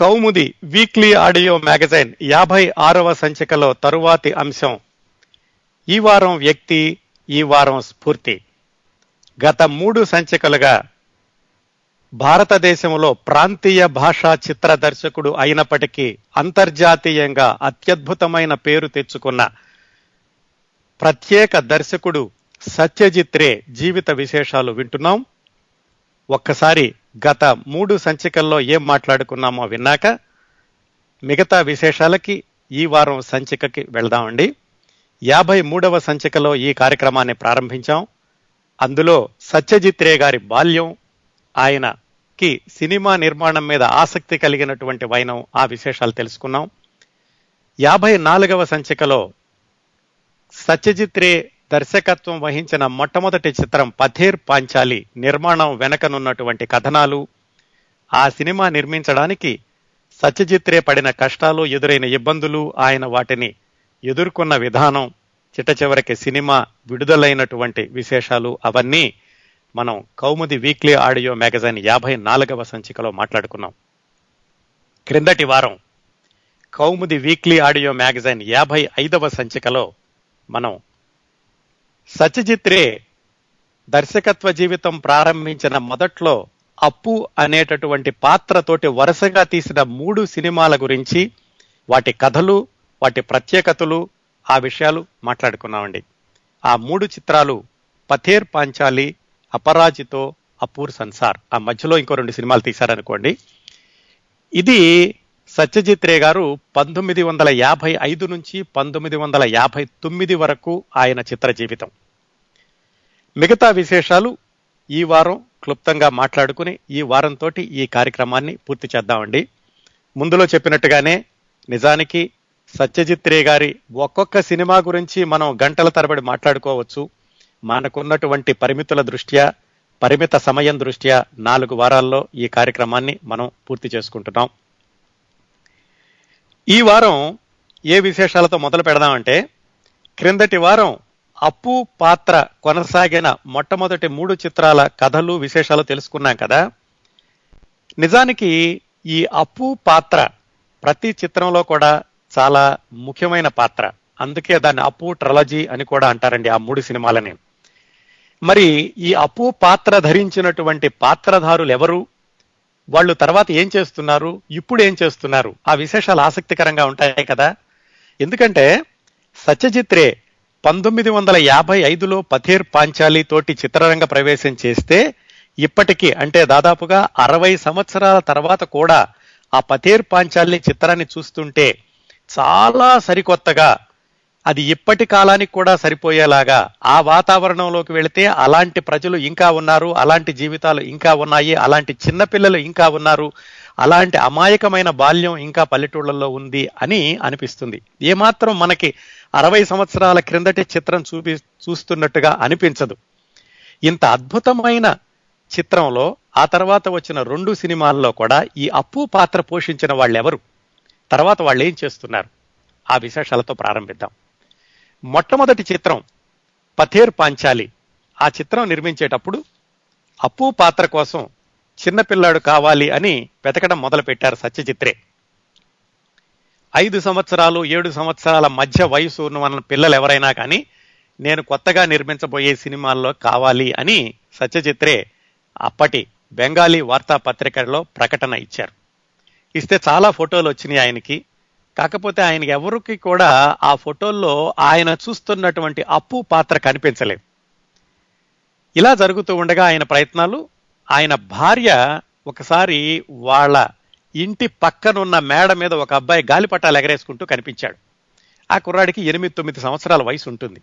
కౌముది weekly audio magazine యాభై ఆరవ సంచికలో తరువాతి అంశం. ఈ వారం వ్యక్తి ఈ వారం స్ఫూర్తి. గత మూడు సంచికలుగా భారతదేశంలో ప్రాంతీయ భాషా చిత్ర దర్శకుడు అయినప్పటికీ అంతర్జాతీయంగా అత్యద్భుతమైన పేరు తెచ్చుకున్న ప్రత్యేక దర్శకుడు సత్యజిత్ రే జీవిత విశేషాలు వింటున్నాం. ఒక్కసారి గత మూడు సంచికల్లో ఏం మాట్లాడుకున్నామో విన్నాక మిగతా విశేషాలకి ఈ వారం సంచికకి వెళ్దామండి. యాభై మూడవ సంచికలో ఈ కార్యక్రమాన్ని ప్రారంభించాం. అందులో సత్యజిత్ రే గారి బాల్యం ఆయనకి సినిమా నిర్మాణం మీద ఆసక్తి కలిగినటువంటి వైనం ఆ విశేషాలు తెలుసుకున్నాం. యాభై నాలుగవ సంచికలో సత్యజిత్ రే దర్శకత్వం వహించిన మొట్టమొదటి చిత్రం పథేర్ పాంచాలి నిర్మాణం వెనకనున్నటువంటి కథనాలు. ఆ సినిమా నిర్మించడానికి సత్యజిత్ రే పడిన కష్టాలు ఎదురైన ఇబ్బందులు ఆయన వాటిని ఎదుర్కొన్న విధానం చిట్ట చివరికి సినిమా విడుదలైనటువంటి విశేషాలు అవన్నీ మనం కౌముది వీక్లీ ఆడియో మ్యాగజైన్ యాభై నాలుగవ సంచికలో మాట్లాడుకున్నాం. క్రిందటి వారం కౌముది వీక్లీ ఆడియో మ్యాగజైన్ యాభై ఐదవ సంచికలో మనం సత్యజిత్ రే దర్శకత్వ జీవితం ప్రారంభించిన మొదట్లో అప్పు అనేటటువంటి పాత్రతోటి వరుసగా తీసిన మూడు సినిమాల గురించి వాటి కథలు వాటి ప్రత్యేకతలు ఆ విషయాలు మాట్లాడుకున్నామండి. ఆ మూడు చిత్రాలు పథేర్ పాంచాలి అపరాజితో అపూర్ సంసార్. ఆ మధ్యలో ఇంకో రెండు సినిమాలు తీశారనుకోండి. ఇది సత్యజిత్ రే గారు పంతొమ్మిది వందల యాభై ఐదు నుంచి పంతొమ్మిది వందల యాభై తొమ్మిది వరకు ఆయన చిత్ర జీవితం. మిగతా విశేషాలు ఈ వారం క్లుప్తంగా మాట్లాడుకుని ఈ వారంతో ఈ కార్యక్రమాన్ని పూర్తి చేద్దామండి. ముందులో చెప్పినట్టుగానే నిజానికి సత్యజిత్ రే గారి ఒక్కొక్క సినిమా గురించి మనం గంటల తరబడి మాట్లాడుకోవచ్చు. మనకున్నటువంటి పరిమితుల దృష్ట్యా పరిమిత సమయం దృష్ట్యా నాలుగు వారాల్లో ఈ కార్యక్రమాన్ని మనం పూర్తి చేసుకుంటున్నాం. ఈ వారం ఏ విశేషాలతో మొదలు పెడదామంటే క్రిందటి వారం అప్పు పాత్ర కొనసాగిన మొట్టమొదటి మూడు చిత్రాల కథలు విశేషాలు తెలుసుకున్నాం కదా. నిజానికి ఈ అప్పు పాత్ర ప్రతి చిత్రంలో కూడా చాలా ముఖ్యమైన పాత్ర. అందుకే దాన్ని అప్పు ట్రలజీ అని కూడా అంటారండి ఆ మూడు సినిమాలని. మరి ఈ అప్పు పాత్ర ధరించినటువంటి పాత్రధారులు ఎవరు? వాళ్ళు తర్వాత ఏం చేస్తున్నారు? ఇప్పుడు ఏం చేస్తున్నారు? ఆ విశేషాలు ఆసక్తికరంగా ఉంటాయి కదా? ఎందుకంటే సత్యజిత్ రే పంతొమ్మిది వందల యాభై ఐదులో పథేర్ పాంచాలి తోటి చిత్రరంగ ప్రవేశం చేస్తే ఇప్పటికీ అంటే దాదాపుగా అరవై సంవత్సరాల తర్వాత కూడా ఆ పథేర్ పాంచాలి చిత్రాన్ని చూస్తుంటే చాలా సరికొత్తగా అది ఇప్పటి కాలానికి కూడా సరిపోయేలాగా ఆ వాతావరణంలోకి వెళితే అలాంటి ప్రజలు ఇంకా ఉన్నారు అలాంటి జీవితాలు ఇంకా ఉన్నాయి అలాంటి చిన్నపిల్లలు ఇంకా ఉన్నారు అలాంటి అమాయకమైన బాల్యం ఇంకా పల్లెటూళ్ళల్లో ఉంది అని అనిపిస్తుంది. ఏమాత్రం మనకి అరవై సంవత్సరాల క్రిందటి చిత్రం చూపి చూస్తున్నట్టుగా అనిపించదు. ఇంత అద్భుతమైన చిత్రంలో ఆ తర్వాత వచ్చిన రెండు సినిమాల్లో కూడా ఈ అప్పు పాత్ర పోషించిన వాళ్ళెవరు? తర్వాత వాళ్ళు ఏం చేస్తున్నారు? ఆ విశేషాలతో ప్రారంభిద్దాం. మొట్టమొదటి చిత్రం పథేర్ పాంచాలి. ఆ చిత్రం నిర్మించేటప్పుడు అప్పు పాత్ర కోసం చిన్నపిల్లాడు కావాలి అని వెతకడం మొదలుపెట్టారు సత్యచిత్రే ఐదు సంవత్సరాలు ఏడు సంవత్సరాల మధ్య వయసు ఉన్న పిల్లలు ఎవరైనా కానీ నేను కొత్తగా నిర్మించబోయే సినిమాల్లో కావాలి అని సత్యచిత్రే అప్పటి బెంగాలీ వార్తాపత్రికలో ప్రకటన ఇచ్చారు. ఇస్తే చాలా ఫోటోలు వచ్చినాయి ఆయనకి. కాకపోతే ఆయన ఎవరికి కూడా ఆ ఫోటోల్లో ఆయన చూస్తున్నటువంటి అప్పు పాత్ర కనిపించలేదు. ఇలా జరుగుతూ ఉండగా ఆయన ప్రయత్నాలు ఆయన భార్య ఒకసారి వాళ్ళ ఇంటి పక్కనున్న మేడ మీద ఒక అబ్బాయి గాలిపటాలు ఎగరేసుకుంటూ కనిపించాడు. ఆ కుర్రాడికి ఎనిమిది తొమ్మిది సంవత్సరాల వయసు ఉంటుంది.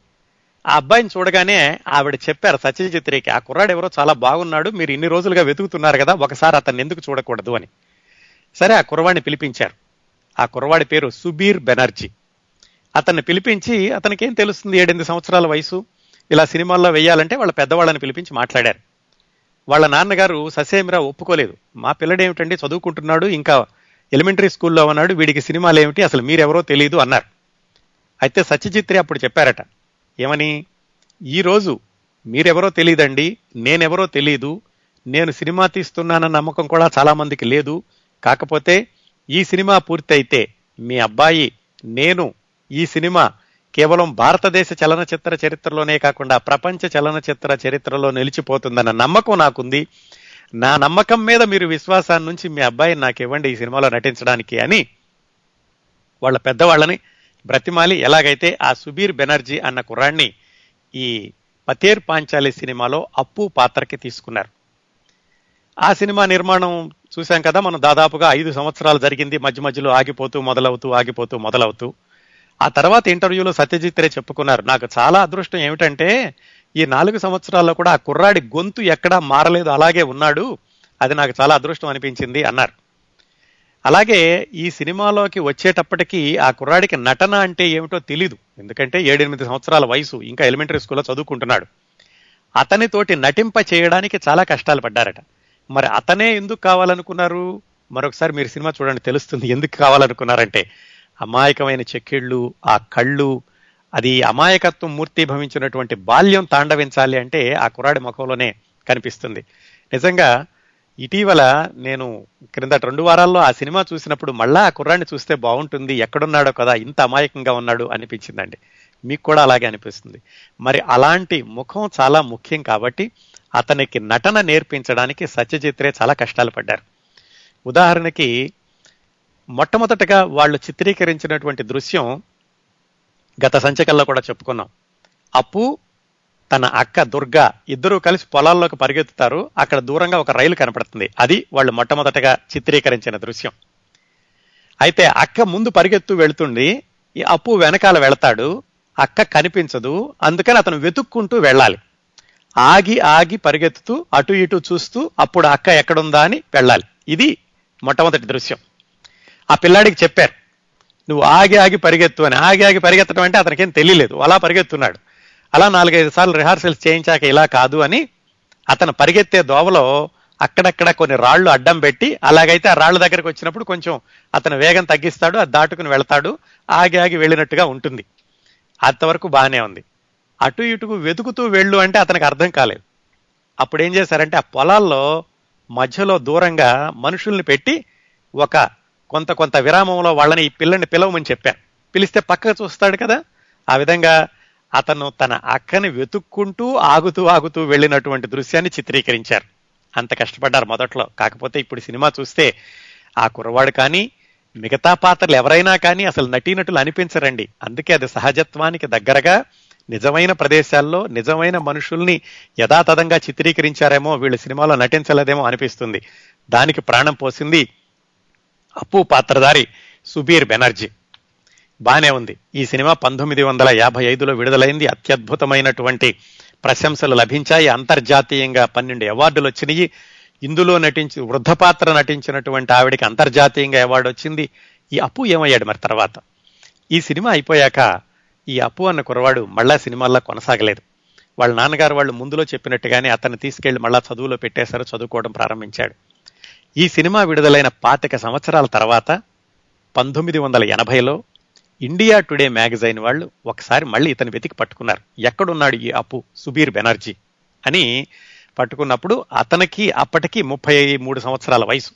ఆ అబ్బాయిని చూడగానే ఆవిడ చెప్పారు సత్యజిత్రేకి ఆ కుర్రాడు ఎవరో చాలా బాగున్నాడు మీరు ఇన్ని రోజులుగా వెతుకుతున్నారు కదా ఒకసారి అతన్ని ఎందుకు చూడకూడదు అని. సరే ఆ కుర్రవాడిని పిలిపించారు. ఆ కుర్రవాడి పేరు సుబీర్ బెనర్జీ. అతన్ని పిలిపించి అతనికి ఏం తెలుస్తుంది ఏడెనిమిది సంవత్సరాల వయసు? ఇలా సినిమాల్లో వెయ్యాలంటే వాళ్ళ పెద్దవాళ్ళని పిలిపించి మాట్లాడారు. వాళ్ళ నాన్నగారు ససేమిరా ఒప్పుకోలేదు. మా పిల్లడేమిటండి? చదువుకుంటున్నాడు ఇంకా ఎలిమెంటరీ స్కూల్లో ఉన్నాడు వీడికి సినిమాలు ఏమిటి అసలు మీరెవరో తెలియదు అన్నారు. అయితే సత్యజిత్రి అప్పుడు చెప్పారట ఏమని? ఈరోజు మీరెవరో తెలియదండి నేనెవరో తెలియదు నేను సినిమా తీస్తున్నానన్న నమ్మకం కూడా చాలామందికి లేదు. కాకపోతే ఈ సినిమా పూర్తయితే మీ అబ్బాయి నేను ఈ సినిమా కేవలం భారతదేశ చలనచిత్ర చరిత్రలోనే కాకుండా ప్రపంచ చలనచిత్ర చరిత్రలో నిలిచిపోతుందన్న నమ్మకం నాకుంది. నా నమ్మకం మీద మీరు విశ్వాసాన్ని నుంచి మీ అబ్బాయిని నాకు ఇవ్వండి ఈ సినిమాలో నటించడానికి అని వాళ్ళ పెద్దవాళ్ళని బ్రతిమాలి. ఎలాగైతే ఆ సుబీర్ బెనర్జీ అన్న కుర్రాన్ని ఈ పతేర్ పాంచాలి సినిమాలో అప్పు పాత్రకి తీసుకున్నారు. ఆ సినిమా నిర్మాణం చూశాం కదా మనం దాదాపుగా ఐదు సంవత్సరాలు జరిగింది మధ్య మధ్యలో ఆగిపోతూ మొదలవుతూ ఆగిపోతూ మొదలవుతూ. ఆ తర్వాత ఇంటర్వ్యూలో సత్యజిత్ రే చెప్పుకున్నారు నాకు చాలా అదృష్టం ఏమిటంటే ఈ నాలుగు సంవత్సరాల్లో కూడా ఆ కుర్రాడి గొంతు ఎక్కడా మారలేదు అలాగే ఉన్నాడు అది నాకు చాలా అదృష్టం అనిపించింది అన్నారు. అలాగే ఈ సినిమాలోకి వచ్చేటప్పటికి ఆ కుర్రాడికి నటన అంటే ఏమిటో తెలీదు ఎందుకంటే ఏడెనిమిది సంవత్సరాల వయసు ఇంకా ఎలిమెంటరీ స్కూల్లో చదువుకుంటున్నాడు. అతనితోటి నటింప చేయడానికి చాలా కష్టాలు పడ్డారట. మరి అతనే ఎందుకు కావాలనుకున్నారు? మరొకసారి మీరు సినిమా చూడండి తెలుస్తుంది ఎందుకు కావాలనుకున్నారంటే అమాయకమైన చెక్కిళ్ళు ఆ కళ్ళు అది అమాయకత్వం మూర్తి భవించినటువంటి బాల్యం తాండవించాలి అంటే ఆ కుర్రాడి ముఖంలోనే కనిపిస్తుంది. నిజంగా ఇటీవల నేను క్రిందట రెండు వారాల్లో ఆ సినిమా చూసినప్పుడు మళ్ళా ఆ కుర్రాడిని చూస్తే బాగుంటుంది ఎక్కడున్నాడో కదా ఇంత అమాయకంగా ఉన్నాడు అనిపించిందండి. మీకు కూడా అలాగే అనిపిస్తుంది. మరి అలాంటి ముఖం చాలా ముఖ్యం కాబట్టి అతనికి నటన నేర్పించడానికి సత్యజిత్రే చాలా కష్టాలు పడ్డారు. ఉదాహరణకి మొట్టమొదటగా వాళ్ళు చిత్రీకరించినటువంటి దృశ్యం గత సంచికల్లో కూడా చెప్పుకున్నాం. అప్పు తన అక్క దుర్గా ఇద్దరూ కలిసి పొలాల్లోకి పరిగెత్తుతారు. అక్కడ దూరంగా ఒక రైలు కనపడుతుంది. అది వాళ్ళు మొట్టమొదటగా చిత్రీకరించిన దృశ్యం. అయితే అక్క ముందు పరిగెత్తు వెళుతుండి ఈ అప్పు వెనకాల వెళతాడు. అక్క కనిపించదు. అందుకని అతను వెతుక్కుంటూ వెళ్ళాలి. ఆగి ఆగి పరిగెత్తుతూ అటు ఇటు చూస్తూ అప్పుడు అక్క ఎక్కడుందా అని వెళ్ళాలి. ఇది మొట్టమొదటి దృశ్యం. ఆ పిల్లాడికి చెప్పారు నువ్వు ఆగి ఆగి పరిగెత్తు అని. ఆగి ఆగి పరిగెత్తడం అంటే అతనికేం తెలియలేదు. అలా పరిగెత్తున్నాడు. అలా నాలుగైదు సార్లు రిహార్సల్స్ చేయించాక ఇలా కాదు అని అతను పరిగెత్తే దోవలో అక్కడక్కడ కొన్ని రాళ్ళు అడ్డం పెట్టి అలాగైతే ఆ రాళ్ళ దగ్గరకు వచ్చినప్పుడు కొంచెం అతను వేగం తగ్గిస్తాడు అది దాటుకుని వెళ్తాడు ఆగి ఆగి వెళ్ళినట్టుగా ఉంటుంది. అంతవరకు బాగానే ఉంది. అటు ఇటుకు వెతుకుతూ వెళ్ళు అంటే అతనికి అర్థం కాలేదు. అప్పుడు ఏం చేశారంటే ఆ పొలాల్లో మధ్యలో దూరంగా మనుషుల్ని పెట్టి ఒక కొంత కొంత విరామంలో వాళ్ళని ఈ పిల్లని పిలవమని చెప్పాను. పిలిస్తే పక్కకు చూస్తాడు కదా. ఆ విధంగా అతను తన అక్కని వెతుక్కుంటూ ఆగుతూ ఆగుతూ వెళ్ళినటువంటి దృశ్యాన్ని చిత్రీకరించారు. అంత కష్టపడ్డారు మొదట్లో. కాకపోతే ఇప్పుడు సినిమా చూస్తే ఆ కుర్రవాడు కానీ మిగతా పాత్రలు ఎవరైనా కానీ అసలు నటీనటులు అనిపించరండి. అందుకే అది సహజత్వానికి దగ్గరగా నిజమైన ప్రదేశాల్లో నిజమైన మనుషుల్ని యథాతథంగా చిత్రీకరించారేమో వీళ్ళు సినిమాలో నటించలేదేమో అనిపిస్తుంది. దానికి ప్రాణం పోసింది అప్పు పాత్రధారి సుబీర్ బెనర్జీ. బానే ఉంది. ఈ సినిమా పంతొమ్మిది వందల యాభై ఐదులో విడుదలైంది. అత్యద్భుతమైనటువంటి ప్రశంసలు లభించాయి. అంతర్జాతీయంగా పన్నెండు అవార్డులు వచ్చినాయి. ఇందులో నటించి వృద్ధ పాత్ర నటించినటువంటి ఆవిడికి అంతర్జాతీయంగా అవార్డు వచ్చింది. ఈ అప్పు ఏమయ్యాడు మరి తర్వాత? ఈ సినిమా అయిపోయాక ఈ అప్పు అన్న కురవాడు మళ్ళా సినిమాల్లో కొనసాగలేదు. వాళ్ళ నాన్నగారు వాళ్ళు ముందులో చెప్పినట్టుగానే అతన్ని తీసుకెళ్ళి మళ్ళా చదువులో పెట్టేశారు చదువుకోవడం ప్రారంభించాడు. ఈ సినిమా విడుదలైన పాతిక సంవత్సరాల తర్వాత పంతొమ్మిది వందల ఎనభైలో ఇండియా టుడే మ్యాగజైన్ వాళ్ళు ఒకసారి మళ్ళీ ఇతను వెతికి పట్టుకున్నారు. ఎక్కడున్నాడు ఈ అప్పు సుబీర్ బెనర్జీ అని పట్టుకున్నప్పుడు అతనికి అప్పటికి ముప్పై మూడు సంవత్సరాల వయసు.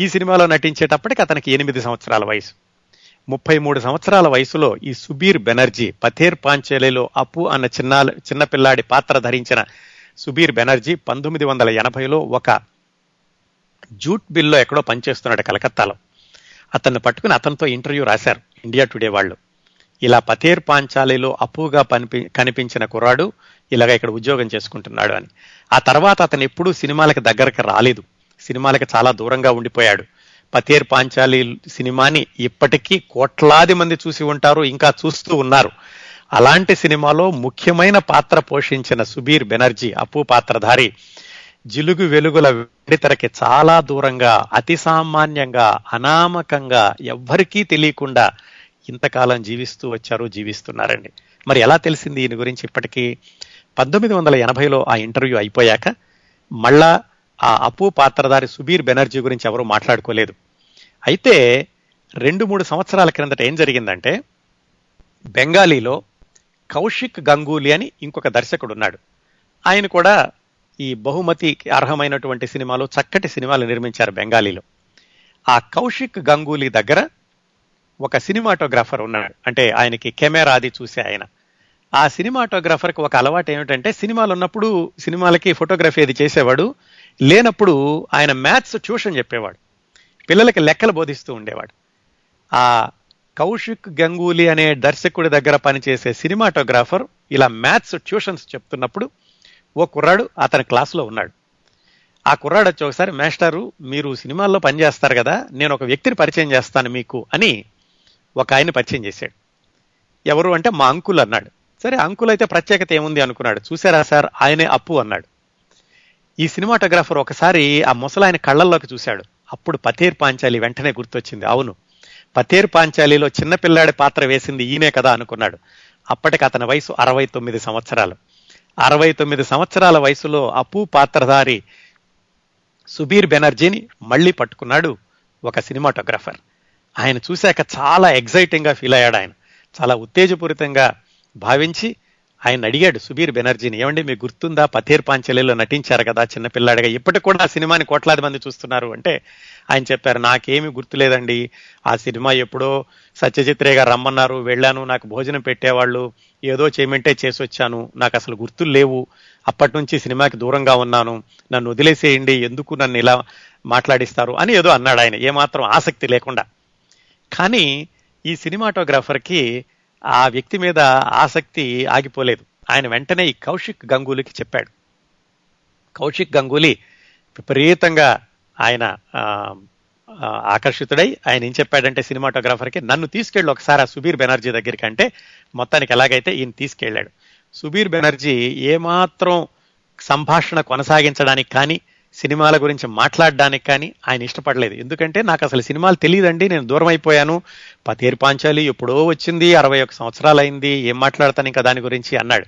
ఈ సినిమాలో నటించేటప్పటికి అతనికి ఎనిమిది సంవత్సరాల వయసు. ముప్పై మూడు సంవత్సరాల వయసులో ఈ సుబీర్ బెనర్జీ పథేర్ పాంచేలిలో అప్పు అన్న చిన్న చిన్నపిల్లాడి పాత్ర ధరించిన సుబీర్ బెనర్జీ పంతొమ్మిది వందల ఎనభైలో ఒక జూట్ బిల్లో ఎక్కడో పనిచేస్తున్నాడు కలకత్తాలో. అతన్ని పట్టుకుని అతనితో ఇంటర్వ్యూ రాశారు ఇండియా టుడే వాళ్ళు. ఇలా పథేర్ పాంచాలిలో అప్పుగా పనిపి కనిపించిన కుర్రాడు ఇలాగ ఇక్కడ ఉద్యోగం చేసుకుంటున్నాడు అని. ఆ తర్వాత అతను ఎప్పుడూ సినిమాలకు దగ్గరకు రాలేదు. సినిమాలకు చాలా దూరంగా ఉండిపోయాడు. పతేర్ పాంచాలి సినిమాని ఇప్పటికీ కోట్లాది మంది చూసి ఉంటారు ఇంకా చూస్తూ ఉన్నారు. అలాంటి సినిమాలో ముఖ్యమైన పాత్ర పోషించిన సుబీర్ బెనర్జీ అప్పు పాత్రధారి జిలుగు వెలుగుల వెడితెరకి చాలా దూరంగా అతి సామాన్యంగా అనామకంగా ఎవ్వరికీ తెలియకుండా ఇంతకాలం జీవిస్తూ వచ్చారు జీవిస్తున్నారండి. మరి ఎలా తెలిసింది ఈయన గురించి ఇప్పటికీ? పంతొమ్మిది వందల ఎనభైలో ఆ ఇంటర్వ్యూ అయిపోయాక మళ్ళా ఆ అప్పు పాత్రధారి సుబీర్ బెనర్జీ గురించి ఎవరు మాట్లాడుకోలేదు. అయితే రెండు మూడు సంవత్సరాల క్రిందట ఏం జరిగిందంటే బెంగాలీలో కౌశిక్ గంగూలీ అని ఇంకొక దర్శకుడు ఉన్నాడు ఆయన కూడా ఈ బహుమతికి అర్హమైనటువంటి సినిమాలు చక్కటి సినిమాలు నిర్మించారు బెంగాలీలో. ఆ కౌశిక్ గంగూలీ దగ్గర ఒక సినిమాటోగ్రాఫర్ ఉన్నాడు. అంటే ఆయనకి కెమెరా అది చూసే ఆయన. ఆ సినిమాటోగ్రాఫర్కి ఒక అలవాటు ఏమిటంటే సినిమాలు ఉన్నప్పుడు సినిమాలకి ఫోటోగ్రఫీ అది చేసేవాడు. లేనప్పుడు ఆయన మ్యాథ్స్ ట్యూషన్ చెప్పేవాడు. పిల్లలకి లెక్కలు బోధిస్తూ ఉండేవాడు. ఆ కౌశిక్ గంగూలీ అనే దర్శకుడి దగ్గర పనిచేసే సినిమాటోగ్రాఫర్ ఇలా మ్యాథ్స్ ట్యూషన్స్ చెప్తున్నప్పుడు ఓ కుర్రాడు అతని క్లాస్లో ఉన్నాడు. ఆ కుర్రాడు వచ్చి ఒకసారి మేస్టారు మీరు సినిమాల్లో పనిచేస్తారు కదా నేను ఒక వ్యక్తిని పరిచయం చేస్తాను మీకు అని ఒక ఆయన్ని పరిచయం చేశాడు. ఎవరు అంటే మా అంకుల్ అన్నాడు. సరే అంకుల్ అయితే ప్రత్యేకత ఏముంది? అనుకున్నాడు. చూసారా సార్ ఆయనే అప్పు అన్నాడు. ఈ సినిమాటోగ్రాఫర్ ఒకసారి ఆ ముసలాయన కళ్ళల్లోకి చూశాడు. అప్పుడు పతేర్ పాంచాలి వెంటనే గుర్తొచ్చింది. అవును పతేర్ పాంచాలిలో చిన్నపిల్లాడి పాత్ర వేసింది ఈయనే కదా అనుకున్నాడు. అప్పటికి అతని వయసు అరవై తొమ్మిది సంవత్సరాలు. అరవై తొమ్మిది సంవత్సరాల వయసులో అప్పు పాత్రధారి సుబీర్ బెనర్జీని మళ్ళీ పట్టుకున్నాడు ఒక సినిమాటోగ్రాఫర్. ఆయన చూశాక చాలా ఎగ్జైటింగ్గా ఫీల్ అయ్యాడు ఆయన. చాలా ఉత్తేజపూరితంగా భావించి ఆయన అడిగాడు సుబీర్ బెనర్జీని. ఏమండి మీకు గుర్తుందా? పథేర్ పాంచలిలో నటించారు కదా చిన్నపిల్లాడిగా. ఇప్పటికి కూడా ఆ సినిమాని కోట్లాది మంది చూస్తున్నారు అంటే ఆయన చెప్పారు నాకేమి గుర్తులేదండి. ఆ సినిమా ఎప్పుడో సత్యజిత్ గారు రమ్మన్నారు. వెళ్ళాను నాకు భోజనం పెట్టేవాళ్ళు. ఏదో చేయమంటే చేసి వచ్చాను నాకు అసలు గుర్తులు లేవు. అప్పటి నుంచి సినిమాకి దూరంగా ఉన్నాను. నన్ను వదిలేసేయండి. ఎందుకు నన్ను ఇలా మాట్లాడిస్తారు? అని ఏదో అన్నాడు ఆయన. ఏమాత్రం ఆసక్తి లేకుండా. కానీ ఈ సినిమాటోగ్రాఫర్కి ఆ వ్యక్తి మీద ఆసక్తి ఆగిపోలేదు. ఆయన వెంటనే ఈ కౌశిక్ గంగూలీకి చెప్పాడు. కౌశిక్ గంగూలీ విపరీతంగా ఆయన ఆకర్షితుడై ఆయన ఏం చెప్పాడంటే సినిమాటోగ్రాఫర్కి నన్ను తీసుకెళ్ళి ఒకసారి ఆ సుబీర్ బెనర్జీ దగ్గరికి అంటే మొత్తానికి ఎలాగైతే ఈయన తీసుకెళ్ళాడు. సుబీర్ బెనర్జీ ఏమాత్రం సంభాషణ కొనసాగించడానికి కానీ సినిమాల గురించి మాట్లాడడానికి కానీ ఆయన ఇష్టపడలేదు. ఎందుకంటే నాకు అసలు సినిమాలు తెలియదండి నేను దూరం అయిపోయాను పతేరు పాంచాలి ఎప్పుడో వచ్చింది అరవై ఒక సంవత్సరాలు అయింది ఏం మాట్లాడతాను ఇంకా దాని గురించి అన్నాడు.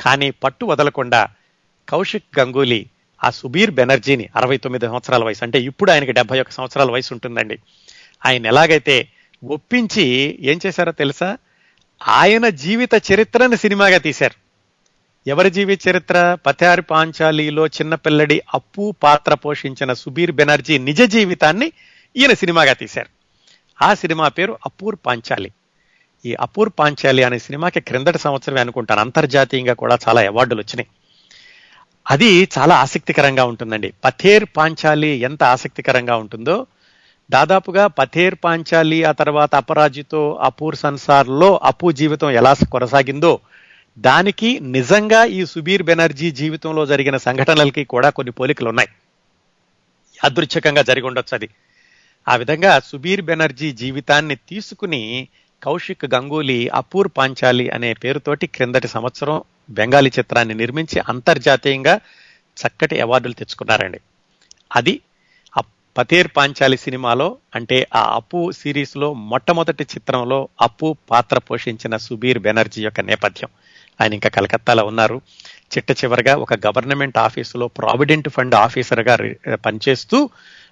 కానీ పట్టు వదలకుండా కౌశిక్ గంగూలీ ఆ సుబీర్ బెనర్జీని అరవై తొమ్మిది సంవత్సరాల వయసు అంటే ఇప్పుడు ఆయనకి డెబ్బై ఒక సంవత్సరాల వయసు ఉంటుందండి. ఆయన ఎలాగైతే ఒప్పించి ఏం చేశారో తెలుసా? ఆయన జీవిత చరిత్రను సినిమాగా తీశారు. ఎవరి జీవిత చరిత్ర? పథారి పాంచాలిలో చిన్నపిల్లడి అప్పు పాత్ర పోషించిన సుబీర్ బెనర్జీ నిజ జీవితాన్ని ఈయన సినిమాగా తీశారు. ఆ సినిమా పేరు అపూర్ పాంచాలి. ఈ అపూర్ పాంచాలి అనే సినిమాకి క్రిందటి సంవత్సరమే అనుకుంటాను. అంతర్జాతీయంగా కూడా చాలా అవార్డులు వచ్చినాయి. అది చాలా ఆసక్తికరంగా ఉంటుందండి. పథేర్ పాంచాలి ఎంత ఆసక్తికరంగా ఉంటుందో దాదాపుగా పథేర్ పాంచాలి ఆ తర్వాత అపరాజితో అపూర్ సంసార్లో అప్పు జీవితం ఎలా కొనసాగిందో దానికి నిజంగా ఈ సుబీర్ బెనర్జీ జీవితంలో జరిగిన సంఘటనలకి కూడా కొన్ని పోలికలు ఉన్నాయి. యాదృచ్ఛికంగా జరిగి ఉండొచ్చు అది. ఆ విధంగా సుబీర్ బెనర్జీ జీవితాన్ని తీసుకుని కౌశిక్ గంగూలీ అపూర్ పాంచాలి అనే పేరుతోటి క్రిందటి సంవత్సరం బెంగాలీ చిత్రాన్ని నిర్మించి అంతర్జాతీయంగా చక్కటి అవార్డులు తెచ్చుకున్నారండి. అది ఆ పతేర్ పాంచాలి సినిమాలో అంటే ఆ అప్పు సిరీస్లో మొట్టమొదటి చిత్రంలో అప్పు పాత్ర పోషించిన సుబీర్ బెనర్జీ యొక్క నేపథ్యం. ఆయన ఇంకా కలకత్తాలో ఉన్నారు. చిట్ట చివరిగా ఒక గవర్నమెంట్ ఆఫీసులో ప్రావిడెంట్ ఫండ్ ఆఫీసర్గా పనిచేస్తూ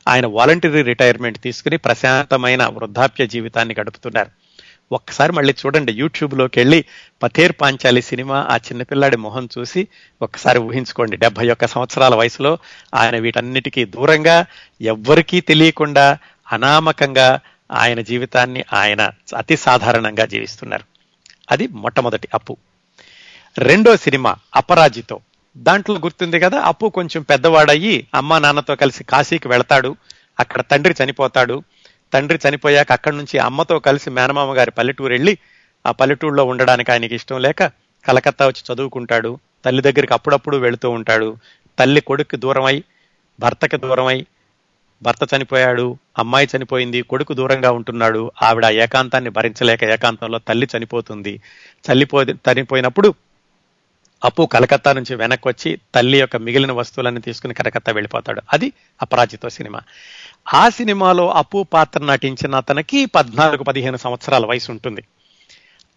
ఆయన వాలంటరీ రిటైర్మెంట్ తీసుకుని ప్రశాంతమైన వృద్ధాప్య జీవితాన్ని గడుపుతున్నారు. ఒక్కసారి మళ్ళీ చూడండి యూట్యూబ్లోకి వెళ్ళి పథేర్ పాంచాలి సినిమా ఆ చిన్నపిల్లాడి మొహం చూసి ఒక్కసారి ఊహించుకోండి. డెబ్బై ఒక్క సంవత్సరాల వయసులో ఆయన వీటన్నిటికీ దూరంగా ఎవ్వరికీ తెలియకుండా అనామకంగా ఆయన జీవితాన్ని ఆయన అతి సాధారణంగా జీవిస్తున్నారు. అది మొట్టమొదటి అప్పు. రెండో సినిమా అపరాజితో. దాంట్లో గుర్తుంది కదా అప్పు కొంచెం పెద్దవాడయ్యి అమ్మా నాన్నతో కలిసి కాశీకి వెళతాడు అక్కడ తండ్రి చనిపోతాడు. తండ్రి చనిపోయాక అక్కడి నుంచి అమ్మతో కలిసి మేనమామ గారి పల్లెటూరు వెళ్ళి ఆ పల్లెటూరులో ఉండడానికి ఆయనకి ఇష్టం లేక కలకత్తా వచ్చి చదువుకుంటాడు. తల్లి దగ్గరికి అప్పుడప్పుడు వెళుతూ ఉంటాడు. తల్లి కొడుకు దూరమై భర్తకి దూరమై భర్త చనిపోయాడు అమ్మాయి చనిపోయింది కొడుకు దూరంగా ఉంటున్నాడు. ఆవిడ ఏకాంతాన్ని భరించలేక ఏకాంతంలో తల్లి చనిపోతుంది. చల్లిపో చనిపోయినప్పుడు అప్పు కలకత్తా నుంచి వెనక్కి వచ్చి తల్లి యొక్క మిగిలిన వస్తువులన్నీ తీసుకుని కలకత్తా వెళ్ళిపోతాడు. అది అపరాజితో సినిమా. ఆ సినిమాలో అప్పు పాత్ర నటించిన అతనికి పద్నాలుగు పదిహేను సంవత్సరాల వయసు ఉంటుంది.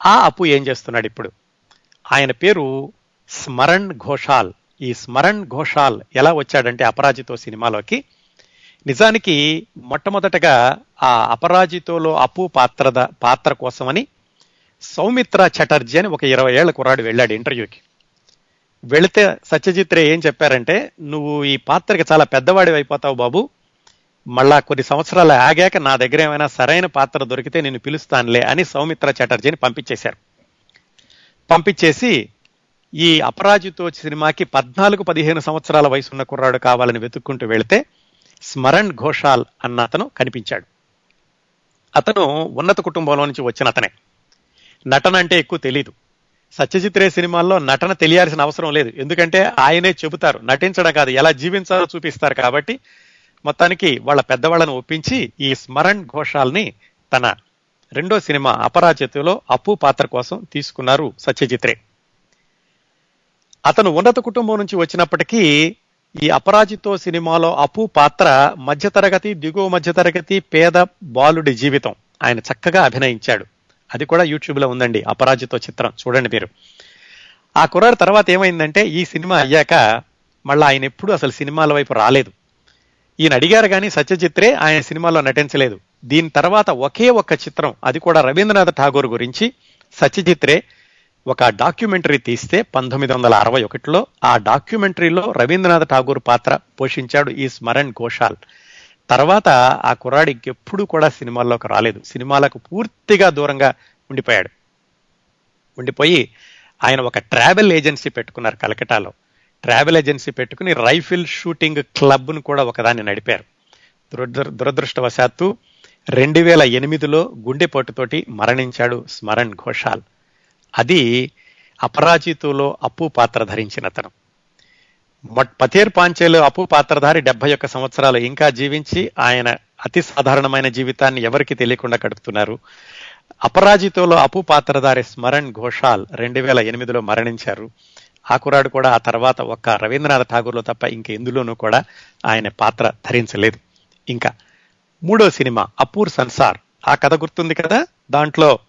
ఆ అప్పు ఏం చేస్తున్నాడు ఇప్పుడు? ఆయన పేరు స్మరణ్ ఘోషాల్. ఈ స్మరణ్ ఘోషాల్ ఎలా వచ్చాడంటే అపరాజితో సినిమాలోకి. నిజానికి మొట్టమొదటగా ఆ అపరాజితోలో అప్పు పాత్ర పాత్ర కోసమని సౌమిత్ర చటర్జీ అని ఒక ఇరవై ఏళ్ళ కుర్రాడు వెళ్ళాడు ఇంటర్వ్యూకి. వెళితే సత్యజిత్ రే ఏం చెప్పారంటే నువ్వు ఈ పాత్రకి చాలా పెద్దవాడి అయిపోతావు బాబు. మళ్ళా కొన్ని సంవత్సరాలు ఆగాక నా దగ్గర ఏమైనా సరైన పాత్ర దొరికితే నేను పిలుస్తానులే అని సౌమిత్ర చటర్జీని పంపించేశారు. పంపించేసి ఈ అపరాజితో సినిమాకి పద్నాలుగు పదిహేను సంవత్సరాల వయసున్న కుర్రాడు కావాలని వెతుక్కుంటూ వెళితే స్మరణ్ ఘోషాల్ అన్న అతను కనిపించాడు. అతను ఉన్నత కుటుంబంలో నుంచి వచ్చిన అతనే. నటన అంటే ఎక్కువ తెలీదు. సత్యజిత్ రే సినిమాల్లో నటన తెలియాల్సిన అవసరం లేదు. ఎందుకంటే ఆయనే చెబుతారు నటించడం కాదు ఎలా జీవించాలో చూపిస్తారు కాబట్టి మొత్తానికి వాళ్ళ పెద్దవాళ్ళను ఒప్పించి ఈ స్మరణ్ ఘోషాల్ని తన రెండో సినిమా అపరాజితులో అప్పు పాత్ర కోసం తీసుకున్నారు సత్యజిత్ రే. అతను ఉన్నత కుటుంబం నుంచి వచ్చినప్పటికీ ఈ అపరాజితో సినిమాలో అప్పు పాత్ర మధ్యతరగతి దిగువ మధ్యతరగతి పేద బాలుడి జీవితం. ఆయన చక్కగా అభినయించాడు. అది కూడా యూట్యూబ్లో ఉందండి అపరాజితో చిత్రం. చూడండి మీరు. ఆ కుర్రాడు తర్వాత ఏమైందంటే ఈ సినిమా అయ్యాక మళ్ళీ ఆయన ఎప్పుడు అసలు సినిమాల వైపు రాలేదు. ఈయన అడిగారు కానీ సత్యజిత్రే ఆయన సినిమాలో నటించలేదు. దీని తర్వాత ఒకే ఒక్క చిత్రం అది కూడా రవీంద్రనాథ్ ఠాగూర్ గురించి సత్యజిత్రే ఒక డాక్యుమెంటరీ తీస్తే పంతొమ్మిది వందల అరవై ఒకటిలో ఆ డాక్యుమెంటరీలో రవీంద్రనాథ్ ఠాగూర్ పాత్ర పోషించాడు ఈ స్మరణ్ ఘోషాల్. తర్వాత ఆ కుర్రాడు ఇంకెప్పుడు కూడా సినిమాల్లోకి రాలేదు. సినిమాలకు పూర్తిగా దూరంగా ఉండిపోయాడు. ఉండిపోయి ఆయన ఒక ట్రావెల్ ఏజెన్సీ పెట్టుకున్నారు కలకటాలో. ట్రావెల్ ఏజెన్సీ పెట్టుకుని రైఫిల్ షూటింగ్ క్లబ్ను కూడా ఒకదాన్ని నడిపారు. దురదృ దురదృష్టవశాత్తు రెండు వేల ఎనిమిదిలో గుండెపోటుతోటి మరణించాడు స్మరణ్ ఘోషాల్. అది అపరాజితులో అప్పు పాత్ర ధరించిన అతను. పథేర్ పాంచేలు అప్పు పాత్రధారి డెబ్బై ఒక్క సంవత్సరాలు ఇంకా జీవించి ఆయన అతి సాధారణమైన జీవితాన్ని ఎవరికి తెలియకుండా గడుపుతున్నారు. అపరాజితోలో అప్పు పాత్రధారి స్మరణ్ ఘోషాల్ రెండు వేల ఎనిమిదిలో మరణించారు. ఆకురాడు కూడా ఆ తర్వాత ఒక్క రవీంద్రనాథ్ ఠాగూర్లో తప్ప ఇంక ఎందులోనూ కూడా ఆయన పాత్ర ధరించలేదు. ఇంకా మూడో సినిమా అపూర్ సన్సార్ ఆ కథ గుర్తుంది కదా? దాంట్లో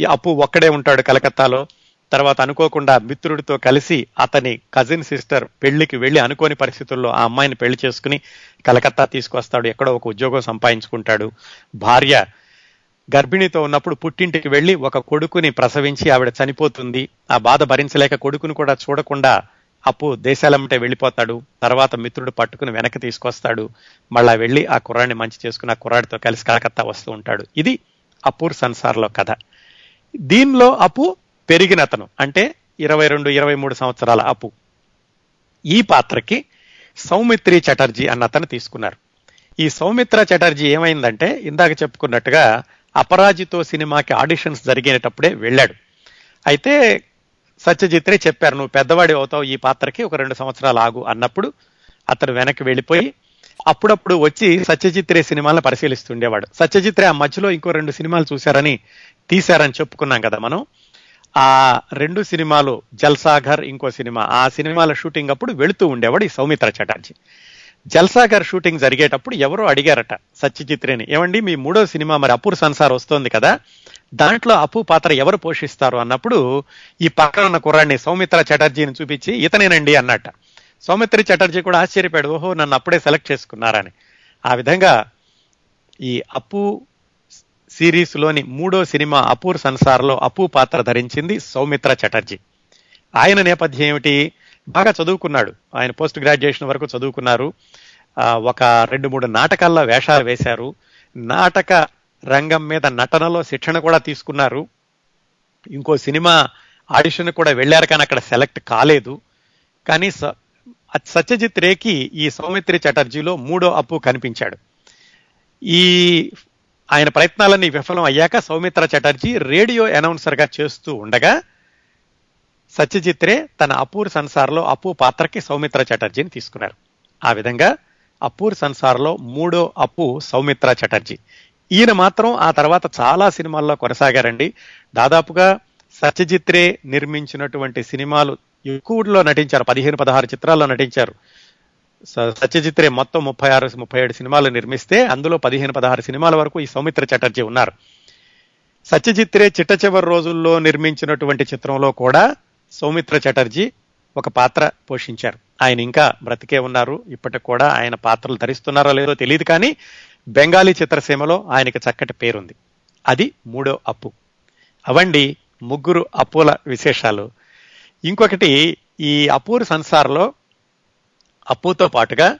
ఈ అప్పు ఒక్కడే ఉంటాడు కలకత్తాలో. తర్వాత అనుకోకుండా మిత్రుడితో కలిసి అతని కజిన్ సిస్టర్ పెళ్ళికి వెళ్ళి అనుకోని పరిస్థితుల్లో ఆ అమ్మాయిని పెళ్ళి చేసుకుని కలకత్తా తీసుకొస్తాడు. ఎక్కడో ఒక ఉద్యోగం సంపాదించుకుంటాడు. భార్య గర్భిణితో ఉన్నప్పుడు పుట్టింటికి వెళ్ళి ఒక కొడుకుని ప్రసవించి ఆవిడ చనిపోతుంది. ఆ బాధ భరించలేక కొడుకుని కూడా చూడకుండా అప్పు దేశాలమ్మటే వెళ్ళిపోతాడు. తర్వాత మిత్రుడు పట్టుకుని వెనక్కి తీసుకొస్తాడు. మళ్ళా వెళ్ళి ఆ కుర్రాడిని మంచి చేసుకుని ఆ కుర్రాడితో కలిసి కలకత్తా వస్తూ ఉంటాడు. ఇది అపూర్ సంసార్లో కథ. దీనిలో అప్పు పెరిగిన అతను అంటే ఇరవై రెండు ఇరవై మూడు సంవత్సరాల అప్పు. ఈ పాత్రకి సౌమిత్రి చటర్జీ అన్న అతను తీసుకున్నారు. ఈ సౌమిత్ర చటర్జీ ఏమైందంటే ఇందాక చెప్పుకున్నట్టుగా అపరాజితో సినిమాకి ఆడిషన్స్ జరిగేటప్పుడే వెళ్ళాడు. అయితే సత్యజిత్రే చెప్పారు నువ్వు పెద్దవాడి అవుతావు ఈ పాత్రకి ఒక రెండు సంవత్సరాలు ఆగు అన్నప్పుడు అతను వెనక్కి వెళ్ళిపోయి అప్పుడప్పుడు వచ్చి సత్యజిత్రే సినిమాలను పరిశీలిస్తుండేవాడు. సత్యజిత్రే ఆ మధ్యలో ఇంకో రెండు సినిమాలు చూశారని తీశారని చెప్పుకున్నాం కదా మనం. ఆ రెండు సినిమాలు జల్సాఘర్ ఇంకో సినిమా. ఆ సినిమాల షూటింగ్ అప్పుడు వెళుతూ ఉండేవాడు ఈ సౌమిత్ర చటర్జీ. జల్సాఘర్ షూటింగ్ జరిగేటప్పుడు ఎవరో అడిగారట సత్యజిత్రేని ఏమండి మీ మూడో సినిమా మరి అపూర్ సంసార్ వస్తోంది కదా దాంట్లో అప్పు పాత్ర ఎవరు పోషిస్తారు? అన్నప్పుడు ఈ పక్కన ఉన్న కుర్రాడిని సౌమిత్ర చటర్జీని చూపించి ఇతనేనండి అన్నట్ట. సౌమిత్రి చటర్జీ కూడా ఆశ్చర్యపోయాడు ఓహో నన్ను అప్పుడే సెలెక్ట్ చేసుకున్నారని. ఆ విధంగా ఈ అప్పు సిరీస్లోని మూడో సినిమా అపూర్ సంసార్లో అపూ పాత్ర ధరించింది సౌమిత్ర చటర్జీ. ఆయన నేపథ్యం ఏమిటి? బాగా చదువుకున్నాడు. ఆయన పోస్ట్ గ్రాడ్యుయేషన్ వరకు చదువుకున్నారు. ఒక రెండు మూడు నాటకాల్లో వేషాలు వేశారు. నాటక రంగం మీద నటనలో శిక్షణ కూడా తీసుకున్నారు. ఇంకో సినిమా ఆడిషన్ కూడా వెళ్ళారు కానీ అక్కడ సెలెక్ట్ కాలేదు. కానీ సత్యజిత్ రేకి ఈ సౌమిత్రి చటర్జీలో మూడో అప్పు కనిపించాడు. ఈ ఆయన ప్రయత్నాలన్నీ విఫలం అయ్యాక సౌమిత్ర చటర్జీ రేడియో అనౌన్సర్గా చేస్తూ ఉండగా సత్యజిత్రే తన అపూర్ సంసార్లో అప్పు పాత్రకి సౌమిత్ర చటర్జీని తీసుకున్నారు. ఆ విధంగా అపూర్ సంసార్లో మూడో అప్పు సౌమిత్ర చటర్జీ. ఈయన మాత్రం ఆ తర్వాత చాలా సినిమాల్లో కొనసాగారండి. దాదాపుగా సత్యజిత్రే నిర్మించినటువంటి సినిమాలు ఎక్కువలో నటించారు. పదిహేను పదహారు చిత్రాల్లో నటించారు. సత్యజిత్ రే మొత్తం ముప్పై ఆరు ముప్పై ఏడు సినిమాలు నిర్మిస్తే అందులో పదిహేను పదహారు సినిమాల వరకు ఈ సౌమిత్ర చటర్జీ ఉన్నారు. సత్యజిత్ రే చిట్ట చివరి రోజుల్లో నిర్మించినటువంటి చిత్రంలో కూడా సౌమిత్ర చటర్జీ ఒక పాత్ర పోషించారు. ఆయన ఇంకా బ్రతికే ఉన్నారు. ఇప్పటికి కూడా ఆయన పాత్రలు ధరిస్తున్నారో లేదో తెలియదు కానీ బెంగాలీ చిత్రసీమలో ఆయనకి చక్కటి పేరుంది. అది మూడో అప్పు. అవండి ముగ్గురు అప్పుల విశేషాలు. ఇంకొకటి ఈ అపూర్ సంసార్లో అప్పుతో పాటుగా